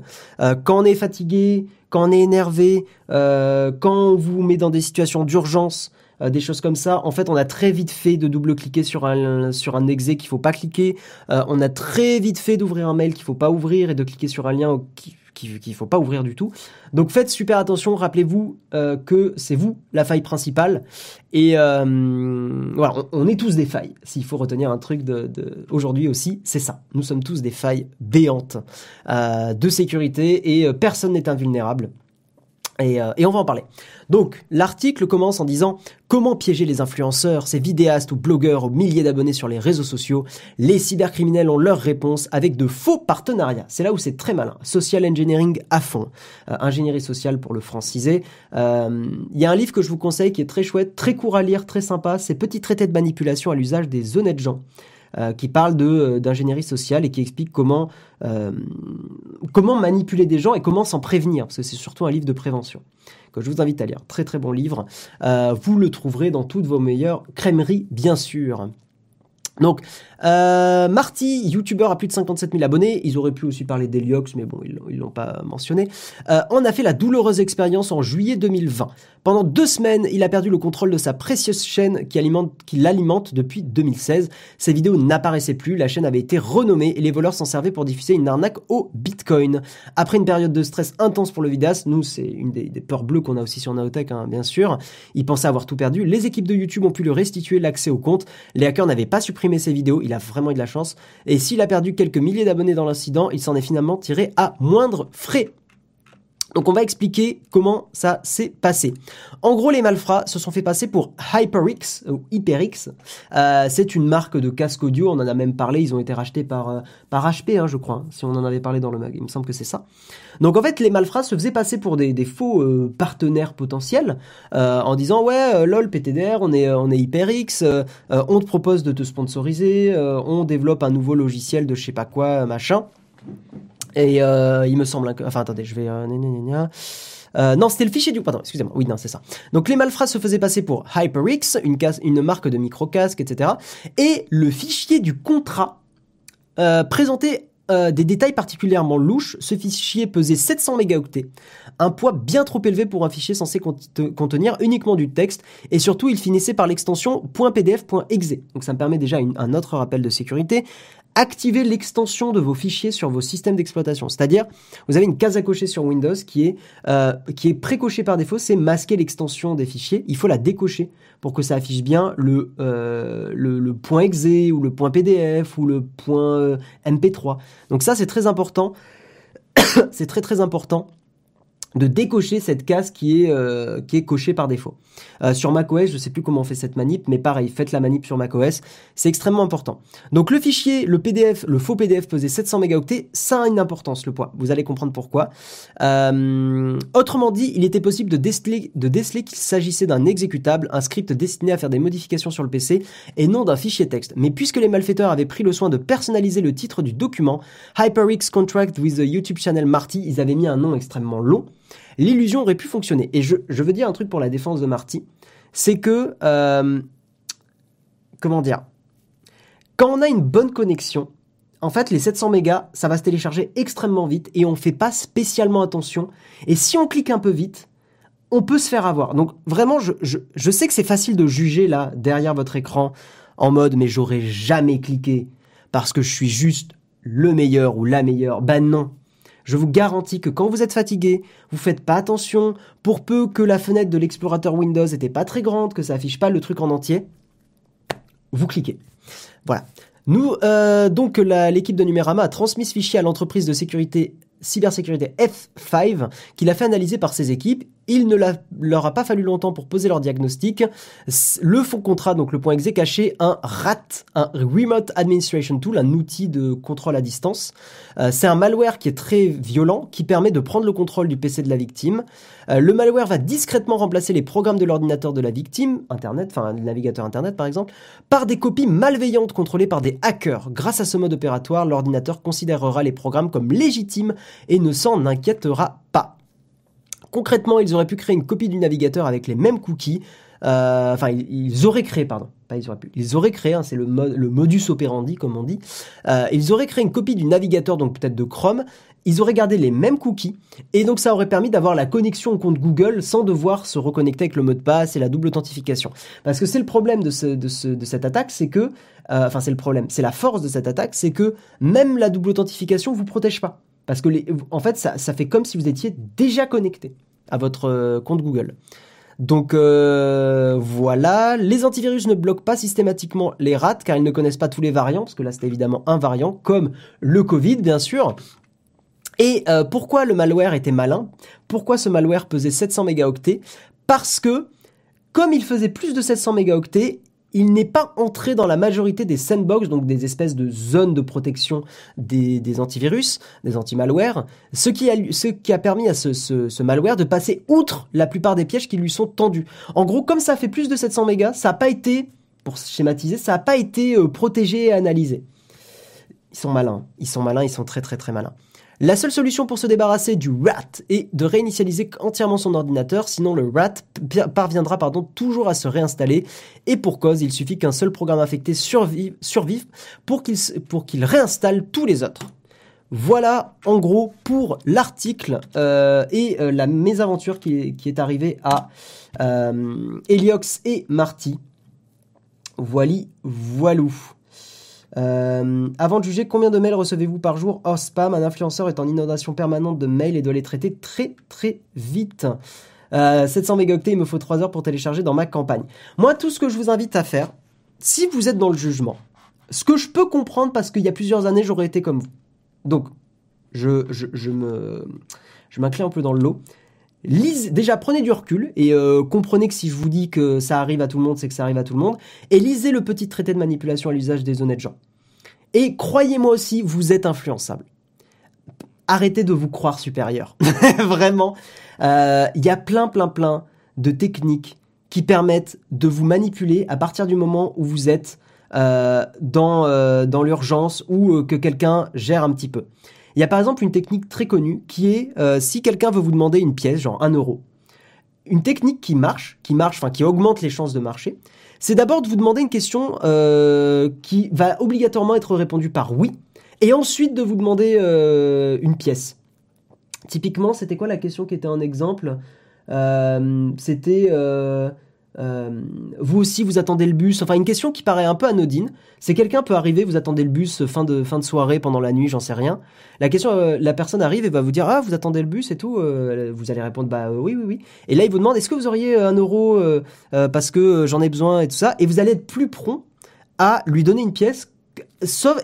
quand on est fatigué, quand on est énervé, quand on vous met dans des situations d'urgence, des choses comme ça. En fait, on a très vite fait de double-cliquer sur un sur un exe qu'il faut pas cliquer. on a très vite fait d'ouvrir un mail qu'il faut pas ouvrir et de cliquer sur un lien qui, qu'il ne faut pas ouvrir du tout. Donc faites super attention, rappelez-vous euh, que c'est vous la faille principale. Et euh, voilà, on, est tous des failles. S'il faut retenir un truc aujourd'hui aussi, c'est ça. Nous sommes tous des failles béantes euh, de sécurité et personne n'est invulnérable. Euh, et, on va en parler. Donc, l'article commence en disant comment piéger les influenceurs, ces vidéastes ou blogueurs aux milliers d'abonnés sur les réseaux sociaux? Les cybercriminels ont leur réponse avec de faux partenariats. C'est là où c'est très malin. Social engineering à fond. Euh, ingénierie sociale pour le franciser. Euh, il y a un livre que je vous conseille qui est très chouette, très court à lire, très sympa. C'est Petit traité de manipulation à l'usage des honnêtes gens. Euh, qui parle euh, d'ingénierie sociale et qui explique comment euh, comment manipuler des gens et comment s'en prévenir parce que c'est surtout un livre de prévention que je vous invite à lire. Très très bon livre. vous le trouverez dans toutes vos meilleures crèmeries bien sûr. Donc, euh, Marty, youtubeur à plus de 57 000 abonnés, ils auraient pu aussi parler d'Eliox, mais bon, ils l'ont pas mentionné. Euh, on a fait la douloureuse expérience en juillet 2020. Pendant deux semaines, il a perdu le contrôle de sa précieuse chaîne qui qui l'alimente depuis 2016. Ses vidéos n'apparaissaient plus, la chaîne avait été renommée et les voleurs s'en servaient pour diffuser une arnaque au Bitcoin. Après une période de stress intense pour le vidéaste, nous c'est une des, peurs bleues qu'on a aussi sur Naotech, hein, bien sûr. Il pensait avoir tout perdu. Les équipes de YouTube ont pu lui restituer l'accès au compte. Les hackers n'avaient pas supprimé ses vidéos il a vraiment eu de la chance. Et s'il a perdu quelques milliers d'abonnés dans l'incident, il s'en est finalement tiré à moindre frais. Donc on va expliquer comment ça s'est passé. En gros, les malfrats se sont fait passer pour HyperX ou HyperX. Euh, c'est une marque de casque audio. On en a même parlé. Ils ont été rachetés par euh, par HP, hein, je crois. Si on en avait parlé dans le mag, il me semble que c'est ça. Donc en fait, les malfrats se faisaient passer pour des, faux euh, partenaires potentiels en disant ouais, lol PTDR, on est on est HyperX, on te propose de te sponsoriser, on développe un nouveau logiciel de je sais pas quoi machin. Et euh, il me semble que... Enfin, attendez, je vais... Euh, euh, non, c'était le fichier du... Pardon, excusez-moi. Oui, non, c'est ça. Donc les malfrats se faisaient passer pour HyperX, une, marque de micro-casque, etc. Et le fichier du contrat présentait des détails particulièrement louches. Ce fichier pesait 700 mégaoctets, un poids bien trop élevé pour un fichier censé contenir uniquement du texte, et surtout il finissait par l'extension .pdf.exe. Donc ça me permet déjà un autre rappel de sécurité activer l'extension de vos fichiers sur vos systèmes d'exploitation. C'est-à-dire, vous avez une case à cocher sur Windows qui est, euh, qui est précochée par défaut, c'est masquer l'extension des fichiers. Il faut la décocher pour que ça affiche bien le, euh, le, point .exe ou le point .pdf ou le point euh, .mp3. Donc ça, c'est très important. [COUGHS] c'est très très important de décocher cette case qui est euh, qui est cochée par défaut. Euh, sur macOS, je sais plus comment on fait cette manip, mais pareil, faites la manip sur macOS, c'est extrêmement important. Donc le fichier, le PDF, le faux PDF pesait 700 mégaoctets, ça a une importance le poids. Vous allez comprendre pourquoi. Euh, autrement dit, il était possible de déceler de déceler qu'il s'agissait d'un exécutable, un script destiné à faire des modifications sur le PC et non d'un fichier texte. Mais puisque les malfaiteurs avaient pris le soin de personnaliser le titre du document, HyperX Contract with the YouTube Channel Marty, ils avaient mis un nom extrêmement long l'illusion aurait pu fonctionner. Et je, veux dire un truc pour la défense de Marty, c'est que, euh, comment dire, quand on a une bonne connexion, en fait, les 700 mégas, ça va se télécharger extrêmement vite et on fait pas spécialement attention. Et si on clique un peu vite, on peut se faire avoir. Donc vraiment, je, je sais que c'est facile de juger là, derrière votre écran, en mode mais j'aurais jamais cliqué parce que je suis juste le meilleur ou la meilleure. Ben non. Je vous garantis que quand vous êtes fatigué, vous faites pas attention, pour peu que la fenêtre de l'explorateur Windows n'était pas très grande, que ça affiche pas le truc en entier, vous cliquez. Voilà. Nous, euh, donc l'équipe de Numérama a transmis ce fichier à l'entreprise de sécurité cybersécurité F5 qu'il a fait analyser par ses équipes. Il ne leur a pas fallu longtemps pour poser leur diagnostic. Le fond contrat, donc le point exe, cachait un RAT, un Remote Administration Tool, un outil de contrôle à distance. Euh, c'est un malware qui est très violent, qui permet de prendre le contrôle du PC de la victime. Euh, le malware va discrètement remplacer les programmes de l'ordinateur de la victime, Internet, enfin le navigateur Internet par exemple, par des copies malveillantes contrôlées par des hackers. Grâce à ce mode opératoire, l'ordinateur considérera les programmes comme légitimes et ne s'en inquiétera pas. Concrètement, ils auraient pu créer une copie du navigateur avec les mêmes cookies. Euh, enfin, ils, auraient créé, pardon, pas ils auraient pu. Ils auraient créé, hein, c'est le, modus operandi, comme on dit. Euh, ils auraient créé une copie du navigateur, donc peut-être de Chrome. Ils auraient gardé les mêmes cookies. Et donc, ça aurait permis d'avoir la connexion au compte Google sans devoir se reconnecter avec le mot de passe et la double authentification. Parce que c'est le problème de, ce, de, ce, de cette attaque, c'est que, euh, enfin, c'est le problème, c'est la force de cette attaque, c'est que même la double authentification vous protège pas. Parce que, en fait, ça, ça, fait comme si vous étiez déjà connecté à votre euh, compte Google. Donc euh, voilà, les antivirus ne bloquent pas systématiquement les rats car ils ne connaissent pas tous les variants, parce que là c'est évidemment un variant, comme le Covid bien sûr. Et euh, pourquoi le malware était malin? Pourquoi ce malware pesait 700 mégaoctets? Parce que comme il faisait plus de 700 mégaoctets, il n'est pas entré dans la majorité des sandbox, donc des espèces de zones de protection des, antivirus, des anti-malware, ce qui, a, permis à ce, malware de passer outre la plupart des pièges qui lui sont tendus. En gros, comme ça fait plus de 700 mégas, ça n'a pas été, pour schématiser, ça n'a pas été euh, protégé et analysé. Ils sont malins, ils sont malins, ils sont très très très malins. La seule solution pour se débarrasser du RAT est de réinitialiser entièrement son ordinateur, sinon le RAT parviendra toujours à se réinstaller. Et pour cause, il suffit qu'un seul programme affecté survive, pour qu'il réinstalle tous les autres. Voilà en gros pour l'article euh, et euh, la mésaventure qui, est arrivée à euh, et Marty. Voili, voilou. Euh, avant de juger, combien de mails recevez-vous par jour hors spam Un influenceur est en inondation permanente de mails et doit les traiter très très vite. 700 euh, mégaoctets, il me faut 3 heures pour télécharger dans ma campagne. Moi, tout ce que je vous invite à faire, si vous êtes dans le jugement, ce que je peux comprendre parce qu'il y a plusieurs années, j'aurais été comme vous. Donc, je, je, me, je un peu dans le lot. Lise, déjà prenez du recul et euh, comprenez que si je vous dis que ça arrive à tout le monde, c'est que ça arrive à tout le monde. Et lisez le petit traité de manipulation à l'usage des honnêtes gens. Et croyez-moi aussi, vous êtes influençable. Arrêtez de vous croire supérieur. [LAUGHS] Vraiment. Euh, il y a plein, plein, plein de techniques qui permettent de vous manipuler à partir du moment où vous êtes euh, dans, dans l'urgence ou que quelqu'un gère un petit peu. Il y a par exemple une technique très connue qui est euh, si quelqu'un veut vous demander une pièce, genre un euro, une technique qui marche, qui marche, enfin qui augmente les chances de marcher, c'est d'abord de vous demander une question euh, qui va obligatoirement être répondue par oui, et ensuite de vous demander euh, une pièce. Typiquement, c'était quoi la question qui était un exemple? C'était euh, vous aussi, vous attendez le bus. Enfin, une question qui paraît un peu anodine. C'est quelqu'un peut arriver, vous attendez le bus fin de fin de soirée, pendant la nuit, j'en sais rien. La question, euh, la personne arrive et va vous dire ah vous attendez le bus et tout. Euh, vous allez répondre bah oui oui oui. Et là il vous demande est-ce que vous auriez un euro parce que j'en ai besoin et tout ça. Et vous allez être plus prompt à lui donner une pièce.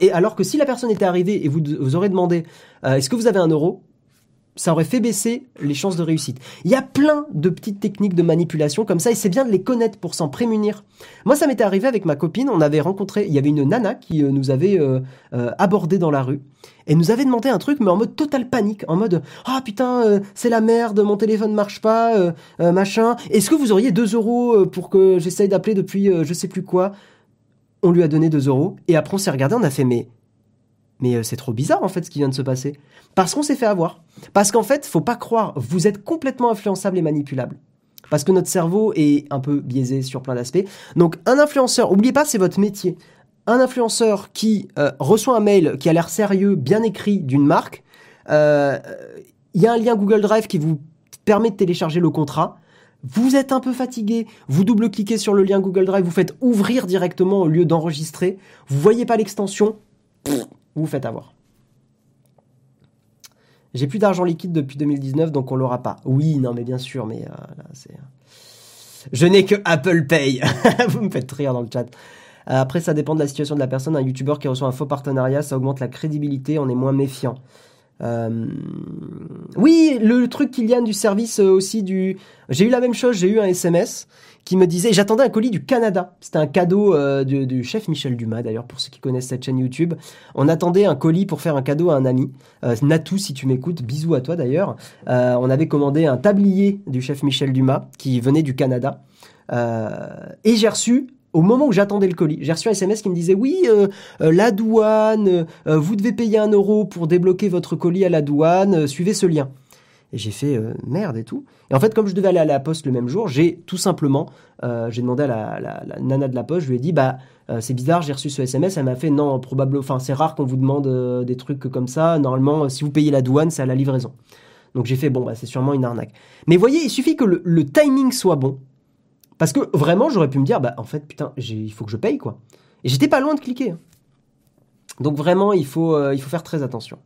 Et alors que si la personne était arrivée et vous vous aurez demandé est-ce que vous avez un euro ça aurait fait baisser les chances de réussite. Il y a plein de petites techniques de manipulation comme ça et c'est bien de les connaître pour s'en prémunir. Moi, ça m'était arrivé avec ma copine, on avait rencontré, il y avait une nana qui euh, nous avait euh, euh, abordé dans la rue et nous avait demandé un truc mais en mode total panique, en mode ah putain c'est la merde, mon téléphone marche pas, machin. Est-ce que vous auriez 2 euros pour que j'essaye d'appeler depuis je sais plus quoi? On lui a donné 2 euros et après on s'est regardé, on a fait mais mais c'est trop bizarre en fait ce qui vient de se passer. Parce qu'on s'est fait avoir. Parce qu'en fait, faut pas croire, vous êtes complètement influençable et manipulable. Parce que notre cerveau est un peu biaisé sur plein d'aspects. Donc un influenceur, oubliez pas, c'est votre métier. un influenceur qui euh, reçoit un mail qui a l'air sérieux, bien écrit d'une marque, euh, il y a un lien Google Drive qui vous permet de télécharger le contrat. Vous êtes un peu fatigué, vous double-cliquez sur le lien Google Drive, vous faites ouvrir directement au lieu d'enregistrer, vous voyez pas l'extension, vous faites avoir. J'ai plus d'argent liquide depuis 2019, donc on l'aura pas. Oui, non, mais bien sûr, mais euh, là, c'est. Je n'ai que Apple Pay. [LAUGHS] vous me faites rire dans le chat. Euh, après, ça dépend de la situation de la personne. Un YouTuber qui reçoit un faux partenariat, ça augmente la crédibilité, on est moins méfiant. Euh, oui, le truc Kylian du service euh, aussi du. J'ai eu la même chose, j'ai eu un SMS qui me disait, j'attendais un colis du Canada. C'était un cadeau euh, du, chef Michel Dumas, d'ailleurs, pour ceux qui connaissent cette chaîne YouTube. On attendait un colis pour faire un cadeau à un ami. Euh, Natou, si tu m'écoutes, bisous à toi d'ailleurs. on avait commandé un tablier du chef Michel Dumas qui venait du Canada. et j'ai reçu au moment où j'attendais le colis, j'ai reçu un SMS qui me disait oui, euh, euh, la douane, euh, vous devez payer un euro pour débloquer votre colis à la douane, suivez ce lien. Et j'ai fait merde et tout. Et en fait, comme je devais aller à la poste le même jour, j'ai tout simplement, j'ai demandé à la, nana de la poste, je lui ai dit bah c'est bizarre, j'ai reçu ce SMS. Elle m'a fait non, probablement, enfin c'est rare qu'on vous demande des trucs comme ça. Normalement, si vous payez la douane, c'est à la livraison. Donc j'ai fait bon bah c'est sûrement une arnaque. Mais voyez, il suffit que le timing soit bon parce que vraiment, j'aurais pu me dire, bah en fait, putain, il faut que je paye quoi. Et j'étais pas loin de cliquer. Hein. Donc vraiment, il faut, euh, il faut faire très attention.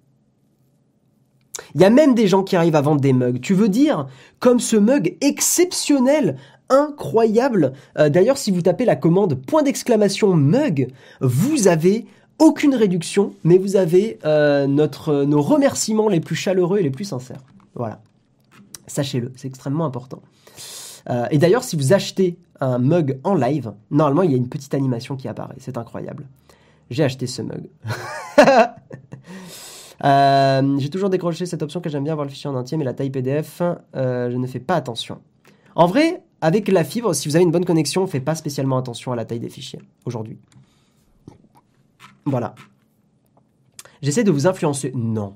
Il y a même des gens qui arrivent à vendre des mugs. Tu veux dire, comme ce mug exceptionnel, incroyable. Euh, d'ailleurs, si vous tapez la commande point d'exclamation mug, vous avez aucune réduction, mais vous avez euh, notre, nos remerciements les plus chaleureux et les plus sincères. Voilà. Sachez-le, c'est extrêmement important. Euh, et d'ailleurs, si vous achetez un mug en live, normalement, il y a une petite animation qui apparaît. C'est incroyable. J'ai acheté ce mug. [LAUGHS] Euh, j'ai toujours décroché cette option que j'aime bien voir le fichier en entier, mais la taille PDF, euh, je ne fais pas attention. En vrai, avec la fibre, si vous avez une bonne connexion, on ne fait pas spécialement attention à la taille des fichiers aujourd'hui. Voilà. J'essaie de vous influencer. Non.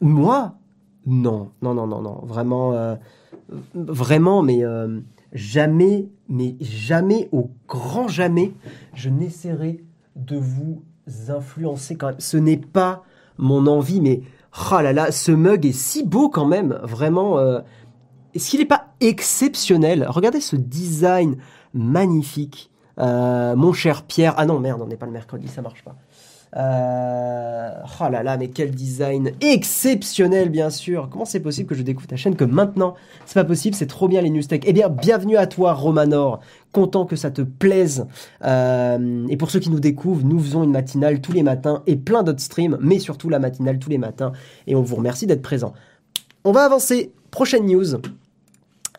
Moi? Non. Non, non, non, non. Vraiment, vraiment, mais euh, jamais, mais jamais, au grand jamais, je n'essaierai de vous influencer quand même. Ce n'est pas mon envie, mais oh là là, ce mug est si beau quand même, vraiment. Euh, est-ce qu'il n'est pas exceptionnel? Regardez ce design magnifique. Euh, mon cher Pierre. Ah non, merde, on n'est pas le mercredi, ça marche pas. Euh... Oh là là, mais quel design exceptionnel, bien sûr. Comment c'est possible que je découvre ta chaîne que maintenant? C'est pas possible, c'est trop bien les news tech. Eh bien, bienvenue à toi, Romanor. Content que ça te plaise. Euh... Et pour ceux qui nous découvrent, nous faisons une matinale tous les matins et plein d'autres streams, mais surtout la matinale tous les matins. Et on vous remercie d'être présent. On va avancer. Prochaine news.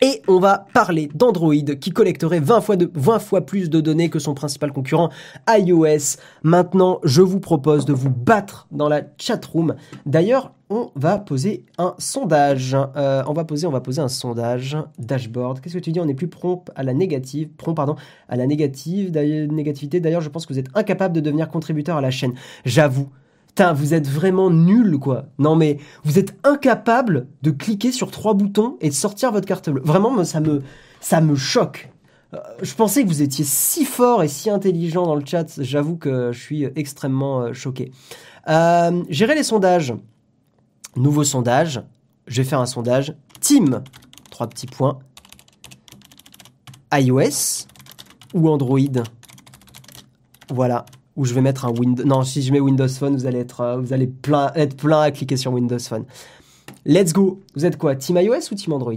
Et on va parler d'Android qui collecterait 20 fois, de, 20 fois plus de données que son principal concurrent iOS. Maintenant, je vous propose de vous battre dans la chatroom. D'ailleurs, on va poser un sondage. Euh, on va poser, on va poser un sondage dashboard. Qu'est-ce que tu dis? On est plus prompt à la négative, prompt pardon, à la négative, négativité. D'ailleurs, je pense que vous êtes incapable de devenir contributeur à la chaîne. J'avoue, Putain, vous êtes vraiment nul, quoi. Non, mais vous êtes incapable de cliquer sur trois boutons et de sortir votre carte bleue. Vraiment, ça me, ça me choque. Euh, je pensais que vous étiez si fort et si intelligent dans le chat. J'avoue que je suis extrêmement euh, choqué. Euh, Gérer les sondages. Nouveau sondage. Je vais faire un sondage. Team. Trois petits points. iOS ou Android? Voilà ou je vais mettre un Windows. Non, si je mets Windows Phone, vous allez être, euh, vous allez plein, être plein à cliquer sur Windows Phone. Let's go. Vous êtes quoi, Team iOS ou Team Android?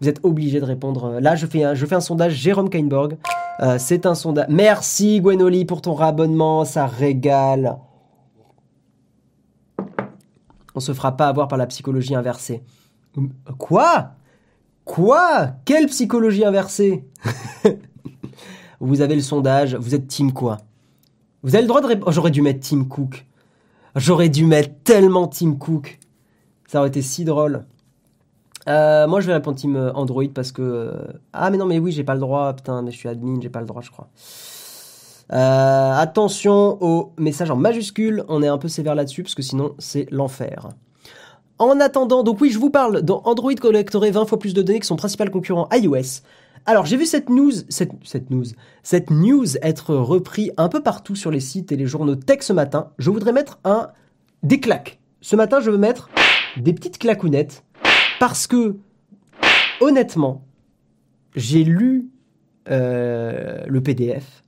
Vous êtes obligé de répondre. Euh, là, je fais un, je fais un sondage. Jérôme Kainborg. Euh, c'est un sondage. Merci Gwenoli pour ton rabonnement, ça régale. On se fera pas avoir par la psychologie inversée. Quoi? Quoi? Quelle psychologie inversée? [LAUGHS] vous avez le sondage, vous êtes Team quoi? Vous avez le droit de répondre. J'aurais dû mettre Team Cook. J'aurais dû mettre tellement Team Cook. Ça aurait été si drôle. Euh, moi, je vais répondre Team euh, Android parce que. Euh, ah, mais non, mais oui, j'ai pas le droit. Putain, mais je suis admin, j'ai pas le droit, je crois. attention au message en majuscule. On est un peu sévère là-dessus parce que sinon, c'est l'enfer. En attendant, donc oui, je vous parle. Dans Android collecterait 20 fois plus de données que son principal concurrent iOS. Alors j'ai vu cette news, cette, news, cette news être repris un peu partout sur les sites et les journaux tech ce matin. Je voudrais mettre un des claques. Ce matin, je veux mettre des petites clacounettes parce que honnêtement, j'ai lu euh, le PDF.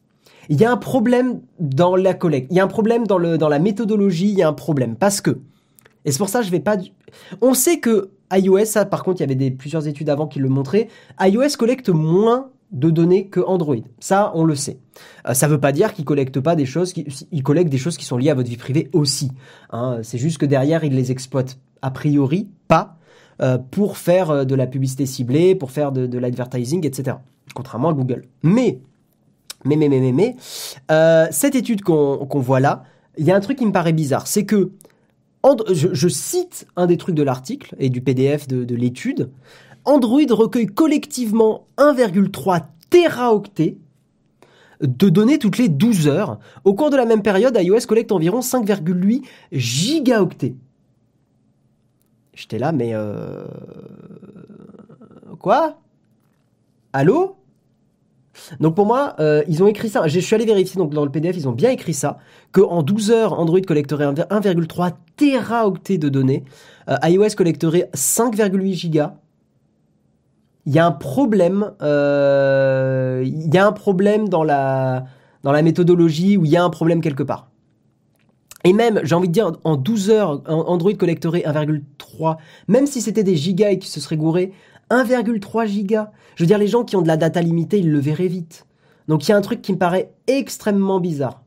Il y a un problème dans la collecte. Il y a un problème dans, le, dans la méthodologie. Il y a un problème parce que et c'est pour ça que je vais pas. On sait que iOS, ça, par contre, il y avait plusieurs études avant qui le montraient. iOS collecte moins de données que Android. Ça, on le sait. Euh, ça ne veut pas dire qu'il collecte pas des choses, collecte des choses qui sont liées à votre vie privée aussi. Hein. C'est juste que derrière, il les exploite a priori pas euh, pour faire euh, de la publicité ciblée, pour faire de, l'advertising, etc. Contrairement à Google. Mais, mais, mais, mais, mais, mais cette étude qu'on voit là, il y a un truc qui me paraît bizarre, c'est que je, cite un des trucs de l'article et du PDF de, l'étude. Android recueille collectivement 1,3 téraoctets de données toutes les 12 heures. Au cours de la même période, iOS collecte environ 5,8 gigaoctets. J'étais là, mais... Euh... Quoi? Allô? Donc pour moi, euh, ils ont écrit ça. Je suis allé vérifier donc dans le PDF, ils ont bien écrit ça que en 12 heures, Android collecterait 1,3 téraoctets de données, euh, iOS collecterait 5,8 gigas. Il y a un problème. Euh, il y a un problème dans la dans la méthodologie où il y a un problème quelque part. Et même, j'ai envie de dire, en 12 heures, Android collecterait 1,3. Même si c'était des gigas et qui se seraient gourés, 1,3 giga. Je veux dire, les gens qui ont de la data limitée, ils le verraient vite. Donc il y a un truc qui me paraît extrêmement bizarre.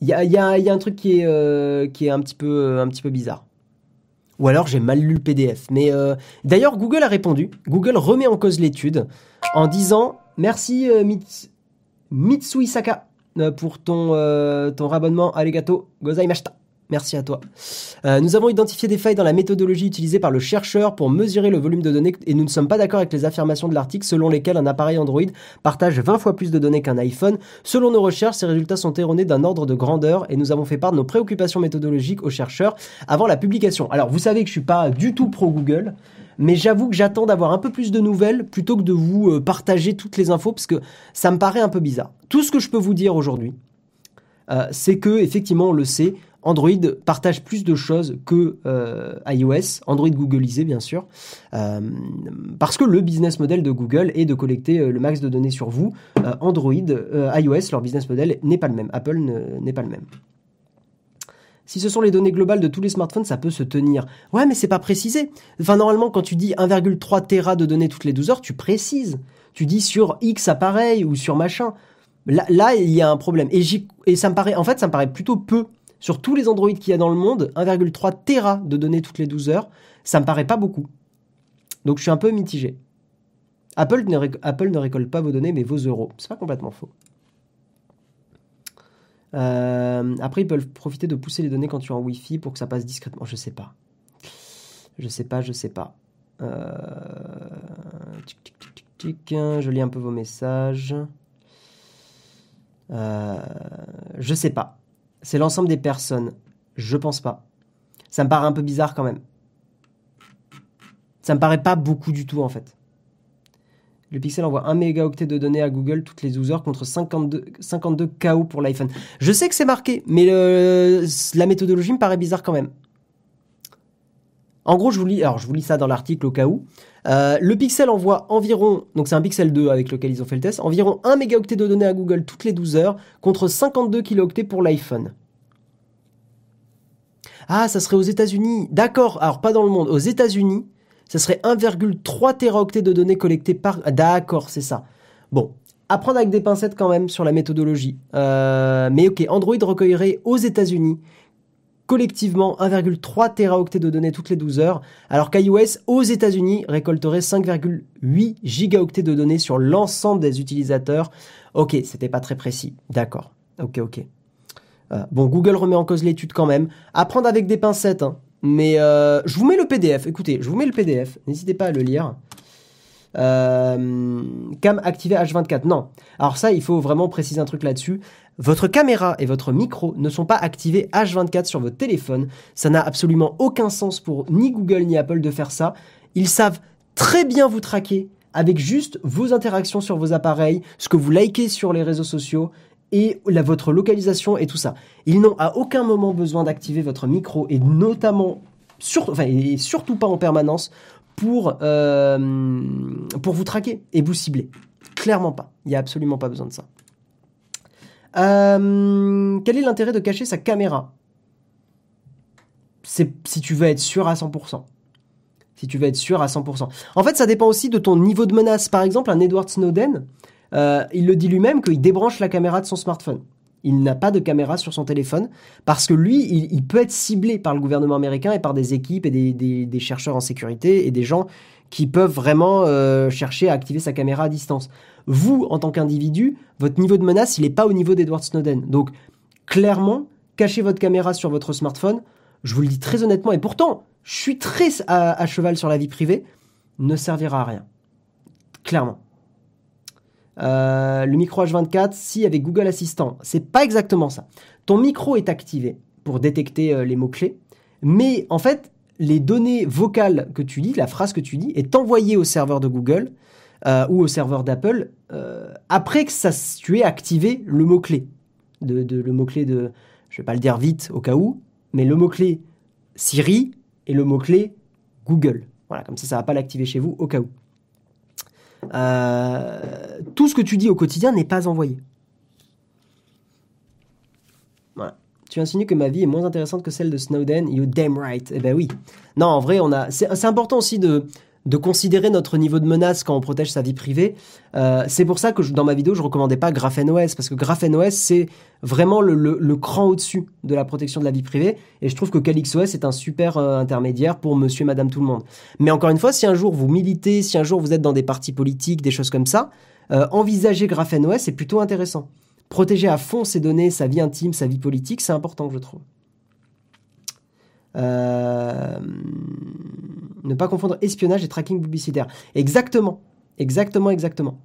Il y a, un truc qui est, euh, est un, petit peu, bizarre. Ou alors j'ai mal lu le PDF. Mais euh, d'ailleurs, Google a répondu. Google remet en cause l'étude en disant merci euh, Mitsui Saka pour ton, ton rabonnement. Arigato gozaimashita. Merci à toi. Euh, nous avons identifié des failles dans la méthodologie utilisée par le chercheur pour mesurer le volume de données et nous ne sommes pas d'accord avec les affirmations de l'article selon lesquelles un appareil Android partage 20 fois plus de données qu'un iPhone. Selon nos recherches, ces résultats sont erronés d'un ordre de grandeur et nous avons fait part de nos préoccupations méthodologiques aux chercheurs avant la publication. Alors, vous savez que je suis pas du tout pro Google, mais j'avoue que j'attends d'avoir un peu plus de nouvelles plutôt que de vous euh, partager toutes les infos parce que ça me paraît un peu bizarre. Tout ce que je peux vous dire aujourd'hui, euh, c'est que effectivement on le sait, Android partage plus de choses que euh, iOS, Android Googleisé bien sûr, euh, parce que le business model de Google est de collecter euh, le max de données sur vous. Android, iOS, leur business model n'est pas le même. Apple n'est pas le même. Si ce sont les données globales de tous les smartphones, ça peut se tenir. Ouais, mais c'est pas précisé. Enfin, normalement, quand tu dis 1,3 Tera de données toutes les 12 heures, tu précises. Tu dis sur X appareil ou sur machin. Là, il y a un problème. Et, ça me en fait, ça me paraît plutôt peu sur tous les Android qu'il y a dans le monde, 1,3 Tera de données toutes les 12 heures, ça me paraît pas beaucoup. Donc je suis un peu mitigé. Apple ne, récolte pas vos données, mais vos euros. C'est pas complètement faux. Euh, après, ils peuvent profiter de pousser les données quand tu es en Wi-Fi pour que ça passe discrètement. Je sais pas. Je sais pas, je sais pas. Euh... Je lis un peu vos messages. Euh... Je sais pas. C'est l'ensemble des personnes. Je pense pas. Ça me paraît un peu bizarre quand même. Ça me paraît pas beaucoup du tout en fait. Le Pixel envoie 1 mégaoctet de données à Google toutes les 12 heures contre 52, 52 KO pour l'iPhone. Je sais que c'est marqué, mais la méthodologie me paraît bizarre quand même. En gros, je je vous lis ça dans l'article au cas où. Euh, le Pixel envoie environ, donc c'est un Pixel 2 avec lequel ils ont fait le test, environ 1 mégaoctet de données à Google toutes les 12 heures contre 52 kilooctets pour l'iPhone. Ah, ça serait aux États-Unis. D'accord, alors pas dans le monde. Aux États-Unis, ça serait 1,3 téraoctets de données collectées par. D'accord, c'est ça. Bon, à prendre avec des pincettes quand même sur la méthodologie. Euh, mais ok, Android recueillerait aux États-Unis collectivement 1,3 Teraoctets de données toutes les 12 heures, alors qu'iOS aux États-Unis récolterait 5,8 gigaoctets de données sur l'ensemble des utilisateurs. Ok, c'était pas très précis. D'accord. Ok, ok. Euh, bon, Google remet en cause l'étude quand même. À prendre avec des pincettes, hein. Mais euh, je vous mets le PDF. Écoutez, je vous mets le PDF. N'hésitez pas à le lire. Euh, cam activé H24. Non. Alors ça, il faut vraiment préciser un truc là-dessus. Votre caméra et votre micro ne sont pas activés H24 sur votre téléphone. Ça n'a absolument aucun sens pour ni Google ni Apple de faire ça. Ils savent très bien vous traquer, avec juste vos interactions sur vos appareils, ce que vous likez sur les réseaux sociaux et votre localisation et tout ça. Ils n'ont à aucun moment besoin d'activer votre micro et notamment, et surtout pas en permanence pour, euh, pour vous traquer et vous cibler. Clairement pas. Il n'y a absolument pas besoin de ça. Euh, quel est l'intérêt de cacher sa caméra? Si tu veux être sûr à 100%. Si tu veux être sûr à 100%. En fait, ça dépend aussi de ton niveau de menace. Par exemple, un Edward Snowden, euh, il le dit lui-même qu'il débranche la caméra de son smartphone. Il n'a pas de caméra sur son téléphone parce que lui, il, peut être ciblé par le gouvernement américain et par des équipes et des, chercheurs en sécurité et des gens qui peuvent vraiment euh, chercher à activer sa caméra à distance. Vous, en tant qu'individu, votre niveau de menace, il n'est pas au niveau d'Edward Snowden. Donc, clairement, cachez votre caméra sur votre smartphone. Je vous le dis très honnêtement, et pourtant, je suis très à cheval sur la vie privée, ne servira à rien. Clairement. Euh, le micro H24, si avec Google Assistant, c'est pas exactement ça. Ton micro est activé pour détecter euh, les mots-clés, mais en fait, les données vocales que tu dis, la phrase que tu dis, est envoyée au serveur de Google euh, ou au serveur d'Apple après que ça, tu aies activé le mot-clé. De, le mot-clé de, je vais pas le dire vite au cas où, mais le mot-clé Siri et le mot-clé Google. Voilà, comme ça, ça va pas l'activer chez vous au cas où. Euh, tout ce que tu dis au quotidien n'est pas envoyé. Voilà. Tu insinues que ma vie est moins intéressante que celle de Snowden? You damn right. Eh ben oui. Non, en vrai, on a. C'est important aussi de de considérer notre niveau de menace quand on protège sa vie privée. Euh, c'est pour ça que dans ma vidéo, je recommandais pas GrapheneOS, parce que GrapheneOS, c'est vraiment le, cran au-dessus de la protection de la vie privée, et je trouve que CalyxOS est un super euh, intermédiaire pour monsieur et madame tout le monde. Mais encore une fois, si un jour vous militez, si un jour vous êtes dans des partis politiques, des choses comme ça, euh, envisager GrapheneOS, c'est plutôt intéressant. Protéger à fond ses données, sa vie intime, sa vie politique, c'est important, je trouve. Euh, ne pas confondre espionnage et tracking publicitaire. Exactement. Exactement, exactement.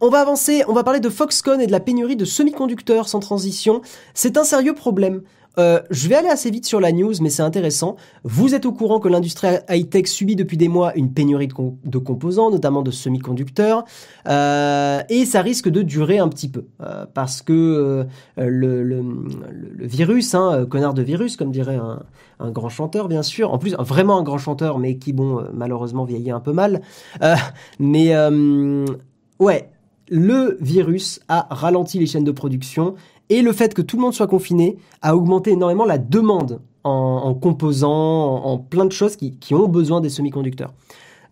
On va avancer, on va parler de Foxconn et de la pénurie de semi-conducteurs sans transition. C'est un sérieux problème. Euh, je vais aller assez vite sur la news, mais c'est intéressant. Vous êtes au courant que l'industrie high-tech subit depuis des mois une pénurie de, composants, notamment de semi-conducteurs, euh, et ça risque de durer un petit peu, euh, parce que le, virus, hein, connard de virus, comme dirait un, un, grand chanteur, bien sûr, en plus vraiment un grand chanteur, mais qui, bon, malheureusement vieillit un peu mal, mais ouais, le virus a ralenti les chaînes de production et le fait que tout le monde soit confiné a augmenté énormément la demande en, composants, en, plein de choses qui ont besoin des semi-conducteurs.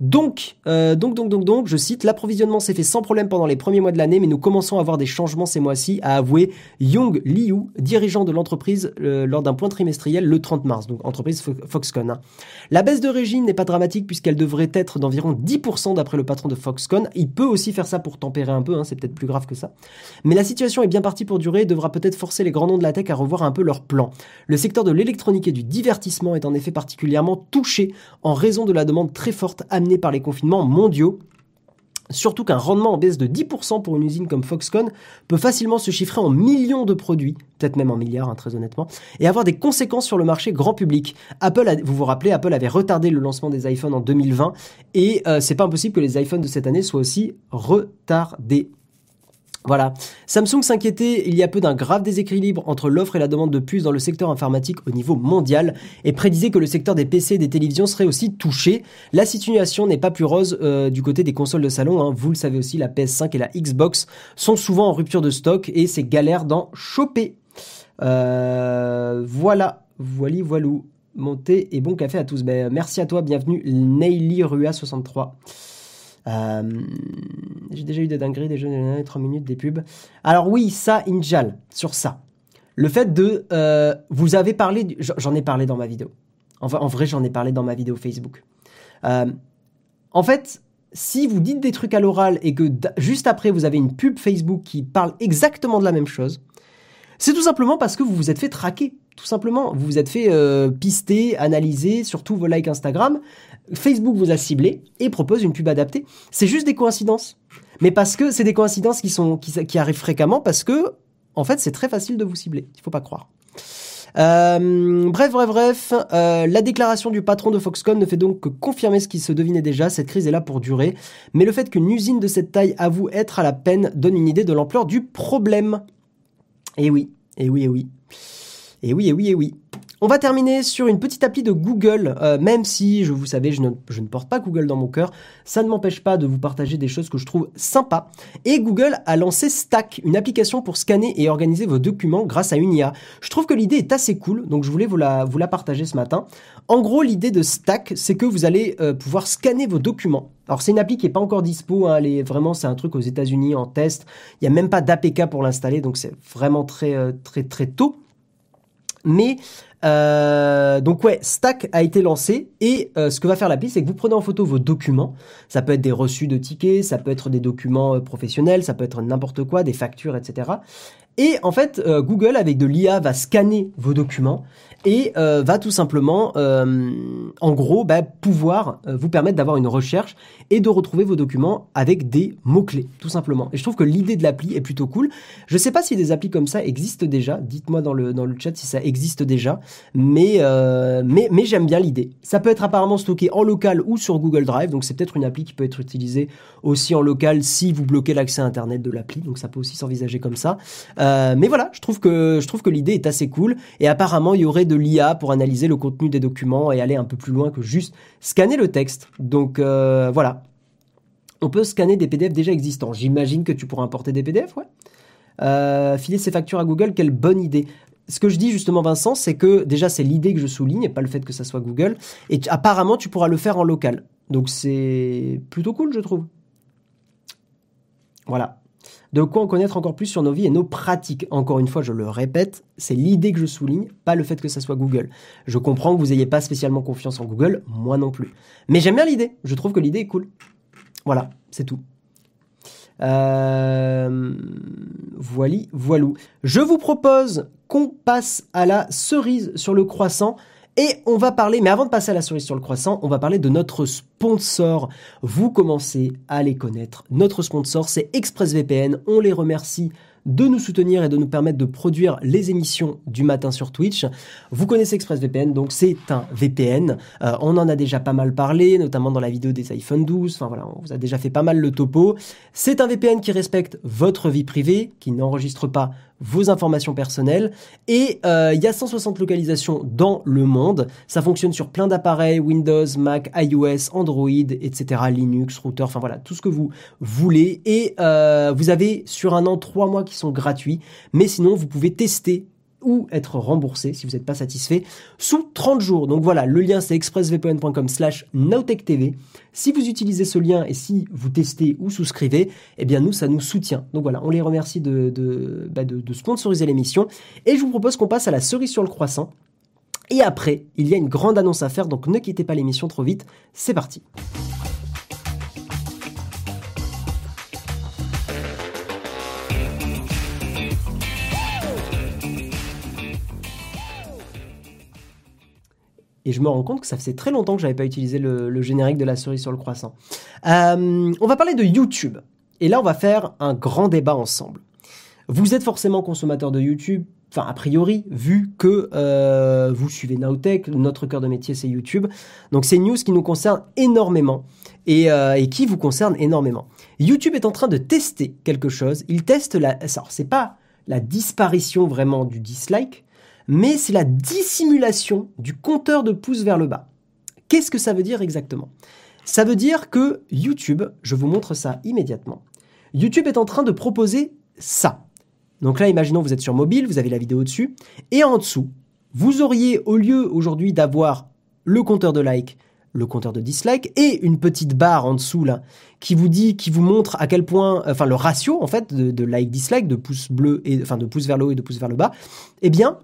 Donc, euh, donc, je cite, l'approvisionnement s'est fait sans problème pendant les premiers mois de l'année, mais nous commençons à avoir des changements ces mois-ci, a avoué Young Liu, dirigeant de l'entreprise, euh, lors d'un point trimestriel le 30 mars, donc entreprise Foxconn. Hein. La baisse de régime n'est pas dramatique puisqu'elle devrait être d'environ 10% d'après le patron de Foxconn. Il peut aussi faire ça pour tempérer un peu, hein, c'est peut-être plus grave que ça. Mais la situation est bien partie pour durer et devra peut-être forcer les grands noms de la tech à revoir un peu leurs plans. Le secteur de l'électronique et du divertissement est en effet particulièrement touché en raison de la demande très forte amenée par les confinements mondiaux. Surtout qu'un rendement en baisse de 10% pour une usine comme Foxconn peut facilement se chiffrer en millions de produits, peut-être même en milliards, hein, très honnêtement, et avoir des conséquences sur le marché grand public. Apple, vous vous rappelez, Apple avait retardé le lancement des iPhones en 2020, et euh, c'est pas impossible que les iPhones de cette année soient aussi retardés. Voilà. Samsung s'inquiétait il y a peu d'un grave déséquilibre entre l'offre et la demande de puces dans le secteur informatique au niveau mondial et prédisait que le secteur des PC et des télévisions serait aussi touché. La situation n'est pas plus rose euh, du côté des consoles de salon. Hein. Vous le savez aussi, la PS5 et la Xbox sont souvent en rupture de stock et c'est galère d'en choper. Euh, voilà, voili voilou. Montez et bon café à tous. Ben, merci à toi, bienvenue Neily Rua63. Euh, j'ai déjà eu des dingueries, des jeux de 3 minutes, des pubs. Alors oui, ça, Injal, sur ça. Le fait de... Euh, vous avez parlé... J'en ai parlé dans ma vidéo. En, vrai, j'en ai parlé dans ma vidéo Facebook. Euh, en fait, si vous dites des trucs à l'oral et que juste après, vous avez une pub Facebook qui parle exactement de la même chose, c'est tout simplement parce que vous vous êtes fait traquer. Tout simplement, vous vous êtes fait euh, pister, analyser, surtout vos likes Instagram. Facebook vous a ciblé et propose une pub adaptée. C'est juste des coïncidences. Mais parce que c'est des coïncidences qui, sont, qui, arrivent fréquemment parce que, en fait, c'est très facile de vous cibler. Il faut pas croire. Euh, bref, bref, bref. Euh, la déclaration du patron de Foxconn ne fait donc que confirmer ce qui se devinait déjà. Cette crise est là pour durer. Mais le fait qu'une usine de cette taille avoue être à la peine donne une idée de l'ampleur du problème. Et eh oui, et eh oui, et eh oui. Et oui, et oui, et oui. On va terminer sur une petite appli de Google, euh, même si, je vous savez, je ne, porte pas Google dans mon cœur, ça ne m'empêche pas de vous partager des choses que je trouve sympas. Et Google a lancé Stack, une application pour scanner et organiser vos documents grâce à une IA. Je trouve que l'idée est assez cool, donc je voulais vous la, partager ce matin. En gros, l'idée de Stack, c'est que vous allez euh, pouvoir scanner vos documents. Alors c'est une appli qui n'est pas encore dispo, hein, vraiment c'est un truc aux États-Unis en test. Il n'y a même pas d'APK pour l'installer, donc c'est vraiment très euh, très très tôt. Mais euh, donc ouais, Stack a été lancé et euh, ce que va faire l'appli, c'est que vous prenez en photo vos documents. Ça peut être des reçus de tickets, ça peut être des documents euh, professionnels, ça peut être n'importe quoi, des factures, etc. Et en fait, Google avec de l'IA va scanner vos documents et euh, va tout simplement, euh, en gros, bah, pouvoir euh, vous permettre d'avoir une recherche et de retrouver vos documents avec des mots-clés, tout simplement. Et je trouve que l'idée de l'appli est plutôt cool. Je ne sais pas si des applis comme ça existent déjà. Dites-moi dans le, dans le chat si ça existe déjà. Mais, mais j'aime bien l'idée. Ça peut être apparemment stocké en local ou sur Google Drive. Donc c'est peut-être une appli qui peut être utilisée aussi en local si vous bloquez l'accès Internet de l'appli. Donc ça peut aussi s'envisager comme ça. mais voilà, je trouve que, je trouve que l'idée est assez cool. Et apparemment, il y aurait de l'IA pour analyser le contenu des documents et aller un peu plus loin que juste scanner le texte. Donc euh, voilà. On peut scanner des PDF déjà existants. J'imagine que tu pourras importer des PDF, ouais. Euh, filer ses factures à Google, quelle bonne idée. Ce que je dis justement Vincent, c'est que déjà c'est l'idée que je souligne et pas le fait que ça soit Google. Et apparemment tu pourras le faire en local. Donc c'est plutôt cool je trouve. Voilà. De quoi en connaître encore plus sur nos vies et nos pratiques. Encore une fois, je le répète, c'est l'idée que je souligne, pas le fait que ça soit Google. Je comprends que vous n'ayez pas spécialement confiance en Google, moi non plus. Mais j'aime bien l'idée, je trouve que l'idée est cool. Voilà, c'est tout. Euh... Voili, voilou. Je vous propose qu'on passe à la cerise sur le croissant. Et on va parler, mais avant de passer à la cerise sur le croissant, on va parler de notre sponsor. Vous commencez à les connaître. Notre sponsor, c'est ExpressVPN. On les remercie de nous soutenir et de nous permettre de produire les émissions du matin sur Twitch. Vous connaissez ExpressVPN, donc c'est un VPN. Euh, on en a déjà pas mal parlé, notamment dans la vidéo des iPhone 12. Enfin voilà, on vous a déjà fait pas mal le topo. C'est un VPN qui respecte votre vie privée, qui n'enregistre pas vos informations personnelles. Et euh, il y a 160 localisations dans le monde. Ça fonctionne sur plein d'appareils, Windows, Mac, iOS, Android, etc., Linux, router, enfin voilà, tout ce que vous voulez. Et euh, vous avez sur un an trois mois qui sont gratuits. Mais sinon, vous pouvez tester ou être remboursé si vous n'êtes pas satisfait sous 30 jours. Donc voilà, le lien c'est expressvpn.com slash TV. Si vous utilisez ce lien et si vous testez ou souscrivez, eh bien nous, ça nous soutient. Donc voilà, on les remercie de, bah, de, de sponsoriser l'émission. Et je vous propose qu'on passe à la cerise sur le croissant. Et après, il y a une grande annonce à faire, donc ne quittez pas l'émission trop vite. C'est parti. Et je me rends compte que ça faisait très longtemps que j'avais pas utilisé le, générique de la cerise sur le croissant. Euh, on va parler de YouTube. Et là, on va faire un grand débat ensemble. Vous êtes forcément consommateur de YouTube, enfin a priori, vu que euh, vous suivez Nowtech, notre cœur de métier c'est YouTube. Donc c'est une news qui nous concerne énormément et, euh, et, qui vous concerne énormément. YouTube est en train de tester quelque chose. Il teste la... Alors c'est pas la disparition vraiment du dislike, mais c'est la dissimulation du compteur de pouces vers le bas. Qu'est-ce que ça veut dire exactement? Ça veut dire que YouTube, je vous montre ça immédiatement, YouTube est en train de proposer ça. Donc là, imaginons vous êtes sur mobile, vous avez la vidéo dessus, et en dessous, vous auriez, au lieu aujourd'hui d'avoir le compteur de like, le compteur de dislike et une petite barre en dessous là qui vous dit, qui vous montre à quel point, enfin le ratio en fait de, like dislike, de pouces bleus et enfin de pouces vers le haut et de pouces vers le bas, eh bien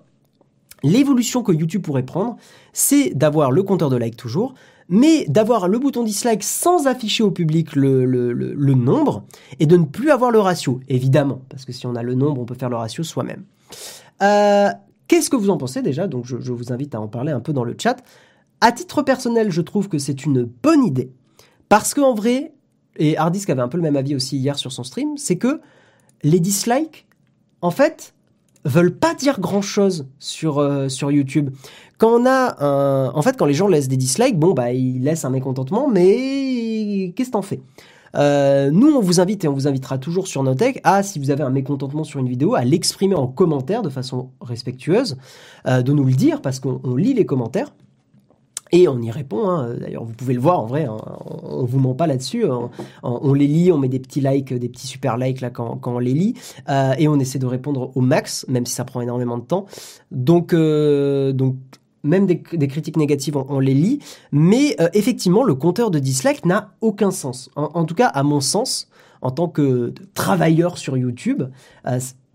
L'évolution que YouTube pourrait prendre, c'est d'avoir le compteur de like toujours, mais d'avoir le bouton dislike sans afficher au public le, nombre et de ne plus avoir le ratio, évidemment, parce que si on a le nombre, on peut faire le ratio soi-même. Euh, qu'est-ce que vous en pensez déjà? Donc je, vous invite à en parler un peu dans le chat. À titre personnel, je trouve que c'est une bonne idée, parce qu'en vrai, et Hardisk avait un peu le même avis aussi hier sur son stream, c'est que les dislikes, en fait, veulent pas dire grand chose sur euh, sur YouTube. Quand on a un, en fait, quand les gens laissent des dislikes, bon bah ils laissent un mécontentement, mais qu'est-ce que t'en fais? Euh, nous, on vous invite et on vous invitera toujours sur Notech à, si vous avez un mécontentement sur une vidéo, à l'exprimer en commentaire de façon respectueuse, euh, de nous le dire parce qu'on lit les commentaires. Et on y répond. Hein. D'ailleurs, vous pouvez le voir en vrai. Hein. On, vous ment pas là-dessus. On, les lit, on met des petits likes, des petits super likes là quand, on les lit, euh, et on essaie de répondre au max, même si ça prend énormément de temps. Donc, euh, donc même des, critiques négatives, on, les lit. Mais euh, effectivement, le compteur de dislikes n'a aucun sens. En, tout cas, à mon sens, en tant que travailleur sur YouTube,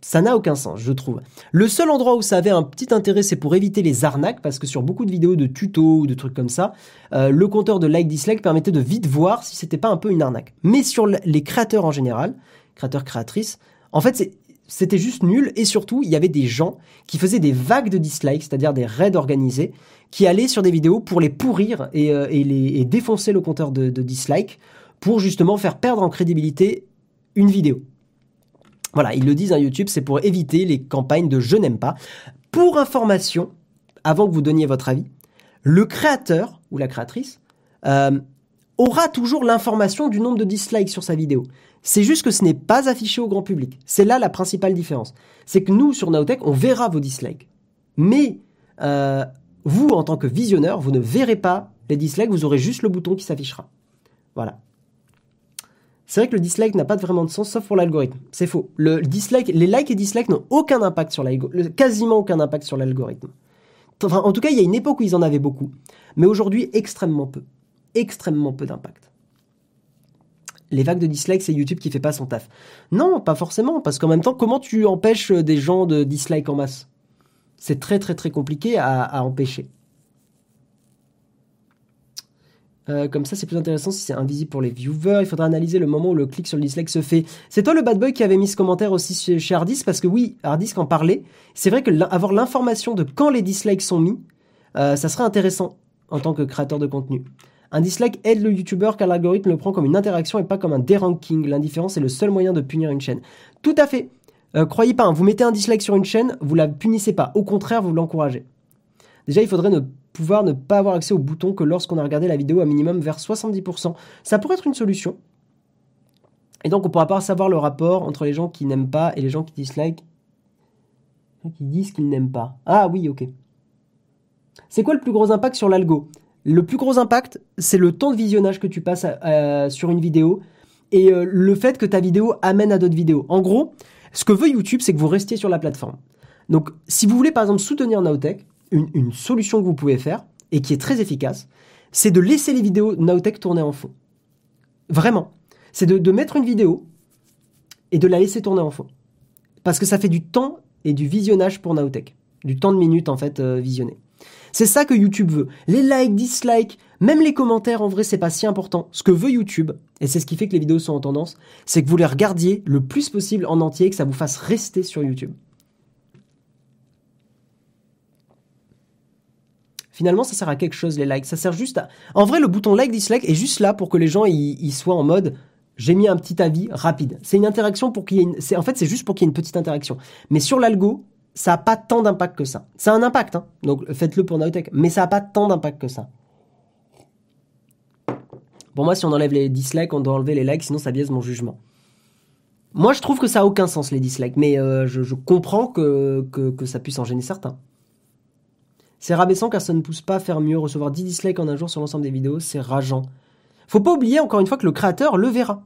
ça n'a aucun sens, je trouve. Le seul endroit où ça avait un petit intérêt, c'est pour éviter les arnaques, parce que sur beaucoup de vidéos de tutos ou de trucs comme ça, euh, le compteur de like dislike permettait de vite voir si c'était pas un peu une arnaque. Mais sur les créateurs en général, créateurs créatrices, en fait c'était juste nul et surtout il y avait des gens qui faisaient des vagues de dislikes, c'est-à-dire des raids organisés, qui allaient sur des vidéos pour les pourrir et, euh, les, défoncer le compteur de, de dislikes pour justement faire perdre en crédibilité une vidéo. Voilà, ils le disent à YouTube, c'est pour éviter les campagnes de je n'aime pas. Pour information, avant que vous donniez votre avis, le créateur ou la créatrice euh, aura toujours l'information du nombre de dislikes sur sa vidéo. C'est juste que ce n'est pas affiché au grand public. C'est là la principale différence. C'est que nous, sur Naotech, on verra vos dislikes. Mais euh, vous, en tant que visionneur, vous ne verrez pas les dislikes, vous aurez juste le bouton qui s'affichera. Voilà. C'est vrai que le dislike n'a pas vraiment de sens, sauf pour l'algorithme. C'est faux. Les likes et dislikes n'ont aucun impact sur l'algorithme, quasiment aucun impact sur l'algorithme. Enfin, en tout cas, il y a une époque où ils en avaient beaucoup, mais aujourd'hui, extrêmement peu. Extrêmement peu d'impact. Les vagues de dislikes, c'est YouTube qui fait pas son taf. Non, pas forcément, parce qu'en même temps, comment tu empêches des gens de dislike en masse? C'est très très très compliqué à empêcher. Euh, comme ça, c'est plus intéressant si c'est invisible pour les viewers. Il faudra analyser le moment où le clic sur le dislike se fait. C'est toi le bad boy qui avait mis ce commentaire aussi chez Hardisk parce que oui, Hardisk en parlait. C'est vrai que avoir l'information de quand les dislikes sont mis, euh, ça serait intéressant en tant que créateur de contenu. Un dislike aide le YouTuber car l'algorithme le prend comme une interaction et pas comme un deranking. L'indifférence est le seul moyen de punir une chaîne. Tout à fait. Euh, croyez pas, hein, vous mettez un dislike sur une chaîne, vous la punissez pas. Au contraire, vous l'encouragez. Déjà, il faudrait ne pouvoir ne pas avoir accès au bouton que lorsqu'on a regardé la vidéo à minimum vers 70%. Ça pourrait être une solution. Et donc on pourra pas savoir le rapport entre les gens qui n'aiment pas et les gens qui dislike, qui disent qu'ils n'aiment pas. Ah oui, ok. C'est quoi le plus gros impact sur l'algo? Le plus gros impact, c'est le temps de visionnage que tu passes euh, sur une vidéo et euh, le fait que ta vidéo amène à d'autres vidéos. En gros, ce que veut YouTube, c'est que vous restiez sur la plateforme. Donc, si vous voulez par exemple soutenir Naotech, une, solution que vous pouvez faire et qui est très efficace, c'est de laisser les vidéos Naotech tourner en fond. Vraiment. C'est de, mettre une vidéo et de la laisser tourner en fond. Parce que ça fait du temps et du visionnage pour Naotech. Du temps de minutes, en fait, euh, visionné. C'est ça que YouTube veut. Les likes, dislikes, même les commentaires, en vrai, c'est pas si important. Ce que veut YouTube, et c'est ce qui fait que les vidéos sont en tendance, c'est que vous les regardiez le plus possible en entier et que ça vous fasse rester sur YouTube. Finalement ça sert à quelque chose les likes. Ça sert juste à... En vrai le bouton like dislike est juste là pour que les gens ils soient en mode j'ai mis un petit avis rapide. C'est une interaction pour qu'il y ait une... En fait c'est juste pour qu'il y ait une petite interaction. Mais sur l'algo, ça n'a pas tant d'impact que ça. Ça a un impact, hein. donc faites-le pour Naotech, mais ça n'a pas tant d'impact que ça. Pour moi, si on enlève les dislikes, on doit enlever les likes, sinon ça biaise mon jugement. Moi, je trouve que ça a aucun sens les dislikes, mais euh, je, comprends que, que, ça puisse en gêner certains. C'est rabaissant car ça ne pousse pas à faire mieux. Recevoir 10 dislikes en un jour sur l'ensemble des vidéos, c'est rageant. Faut pas oublier encore une fois que le créateur le verra.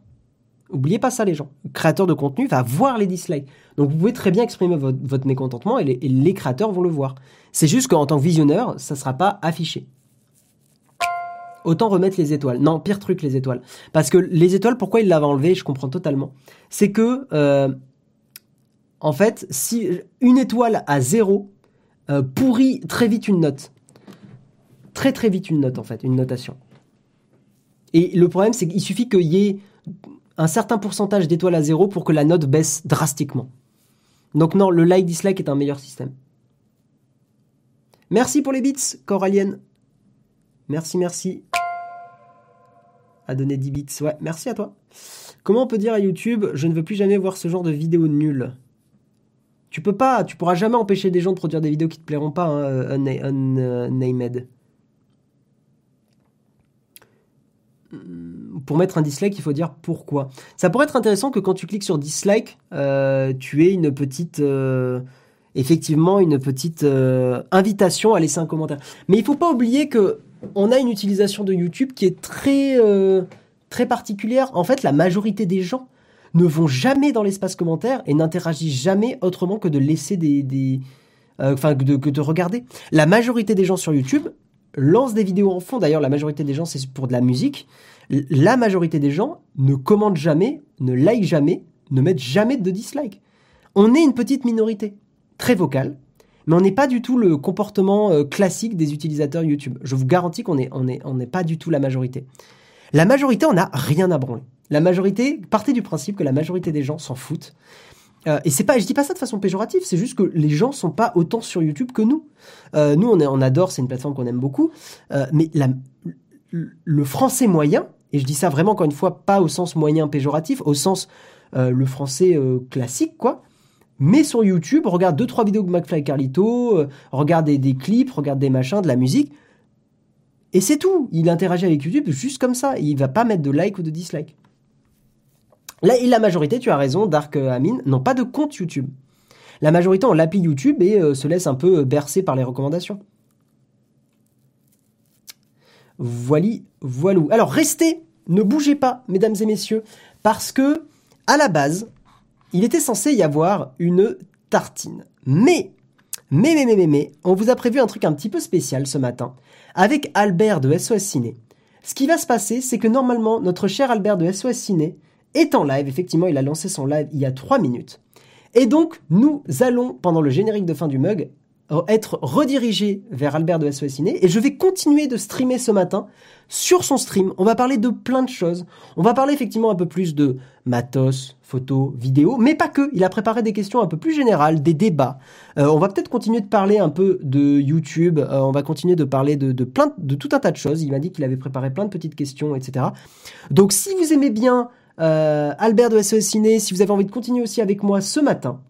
Oubliez pas ça les gens. Le créateur de contenu va voir les dislikes. Donc vous pouvez très bien exprimer votre, mécontentement et les, créateurs vont le voir. C'est juste qu'en tant que visionneur, ça sera pas affiché. Autant remettre les étoiles. Non, pire truc les étoiles. Parce que les étoiles, pourquoi il l'avait enlevé, je comprends totalement. C'est que, euh, en fait, si une étoile à zéro, euh, pourrit très vite une note. Très très vite une note en fait, une notation. Et le problème c'est qu'il suffit qu'il y ait un certain pourcentage d'étoiles à zéro pour que la note baisse drastiquement. Donc non, le like-dislike est un meilleur système. Merci pour les bits, Coralienne. Merci, merci. À donner 10 bits. Ouais, merci à toi. Comment on peut dire à YouTube, je ne veux plus jamais voir ce genre de vidéo nulle? Tu peux pourras jamais empêcher des gens de produire des vidéos qui te plairont pas, hein, unnamed. pour mettre un dislike, il faut dire pourquoi. Ça pourrait être intéressant que quand tu cliques sur dislike, euh, tu aies une petite, euh, effectivement, une petite euh, invitation à laisser un commentaire. Mais il faut pas oublier que on a une utilisation de YouTube qui est très particulière. En fait, la majorité des gens ne vont jamais dans l'espace commentaire et n'interagissent jamais autrement que de laisser des, enfin, que de regarder. La majorité des gens sur YouTube lancent des vidéos en fond. D'ailleurs, la majorité des gens, c'est pour de la musique la majorité des gens ne commentent jamais, ne like jamais, ne mettent jamais de dislike. On est une petite minorité, très vocale, mais on n'est pas du tout le comportement euh, classique des utilisateurs YouTube. Je vous garantis qu'on n'est pas du tout la majorité. La majorité, on n'a rien à branler. La majorité, partez du principe que la majorité des gens s'en foutent. Euh, et c'est pas, je dis pas ça de façon péjorative, c'est juste que les gens sont pas autant sur YouTube que nous. Euh, nous, on, adore, c'est une plateforme qu'on aime beaucoup, mais le français moyen, et je dis ça vraiment, encore une fois, pas au sens moyen péjoratif, au sens euh, le français euh, classique, quoi. Mais sur YouTube, regarde deux trois vidéos de McFly et Carlito, euh, regarde des, clips, regarde des machins, de la musique. Et c'est tout. Il interagit avec YouTube juste comme ça. Il va pas mettre de like ou de dislike. Là, la majorité, tu as raison, Dark Amin, n'ont pas de compte YouTube. La majorité ont l'appli YouTube et se laisse un peu bercer par les recommandations. Voili, voilou. Alors restez, ne bougez pas, mesdames et messieurs, parce que à la base, il était censé y avoir une tartine. Mais, mais, mais, mais, mais, mais, on vous a prévu un truc un petit peu spécial ce matin avec Albert de SOS Ciné. Ce qui va se passer, c'est que normalement, notre cher Albert de SOS Ciné est en live. Effectivement, il a lancé son live il y a 3 minutes. Et donc, nous allons, pendant le générique de fin du mug, être redirigé vers Albert de SOS Ciné et je vais continuer de streamer ce matin sur son stream. On va parler de plein de choses. On va parler effectivement un peu plus de matos, photos, vidéos, mais pas que. Il a préparé des questions un peu plus générales, des débats. Euh, on va peut-être continuer de parler un peu de YouTube. Euh, on va continuer de parler de, plein de tout un tas de choses. Il m'a dit qu'il avait préparé plein de petites questions, etc. Donc si vous aimez bien euh, Albert de SOS Ciné, si vous avez envie de continuer aussi avec moi ce matin,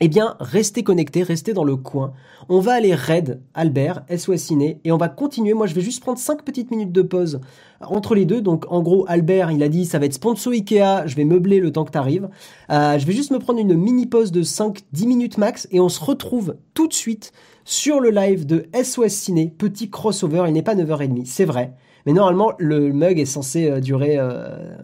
eh bien, restez connectés, restez dans le coin. On va aller raid Albert, SOS Ciné, et on va continuer. Moi, je vais juste prendre 5 petites minutes de pause entre les deux. Donc, en gros, Albert, il a dit, ça va être sponsor Ikea, je vais meubler le temps que t'arrives. Euh, je vais juste me prendre une mini pause de 5-10 minutes max, et on se retrouve tout de suite sur le live de SOS Ciné. Petit crossover, il n'est pas 9h30, c'est vrai. Mais normalement, le mug est censé euh, durer, euh,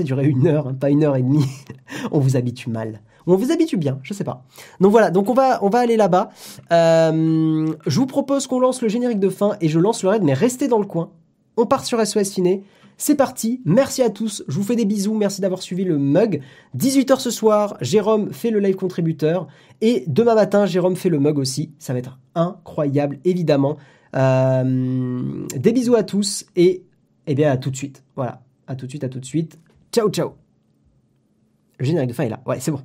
durer une heure, hein, pas une heure et demie. [LAUGHS] on vous habitue mal on vous habitue bien, je sais pas. Donc voilà, donc on va, on va aller là-bas. Euh, je vous propose qu'on lance le générique de fin et je lance le raid, mais restez dans le coin. On part sur SOS Ciné. C'est parti, merci à tous, je vous fais des bisous, merci d'avoir suivi le mug. 18h ce soir, Jérôme fait le live contributeur et demain matin, Jérôme fait le mug aussi. Ça va être incroyable, évidemment. Euh, des bisous à tous et eh bien à tout de suite. Voilà, à tout de suite, à tout de suite. Ciao, ciao. Le générique de fin est là. Ouais, c'est bon.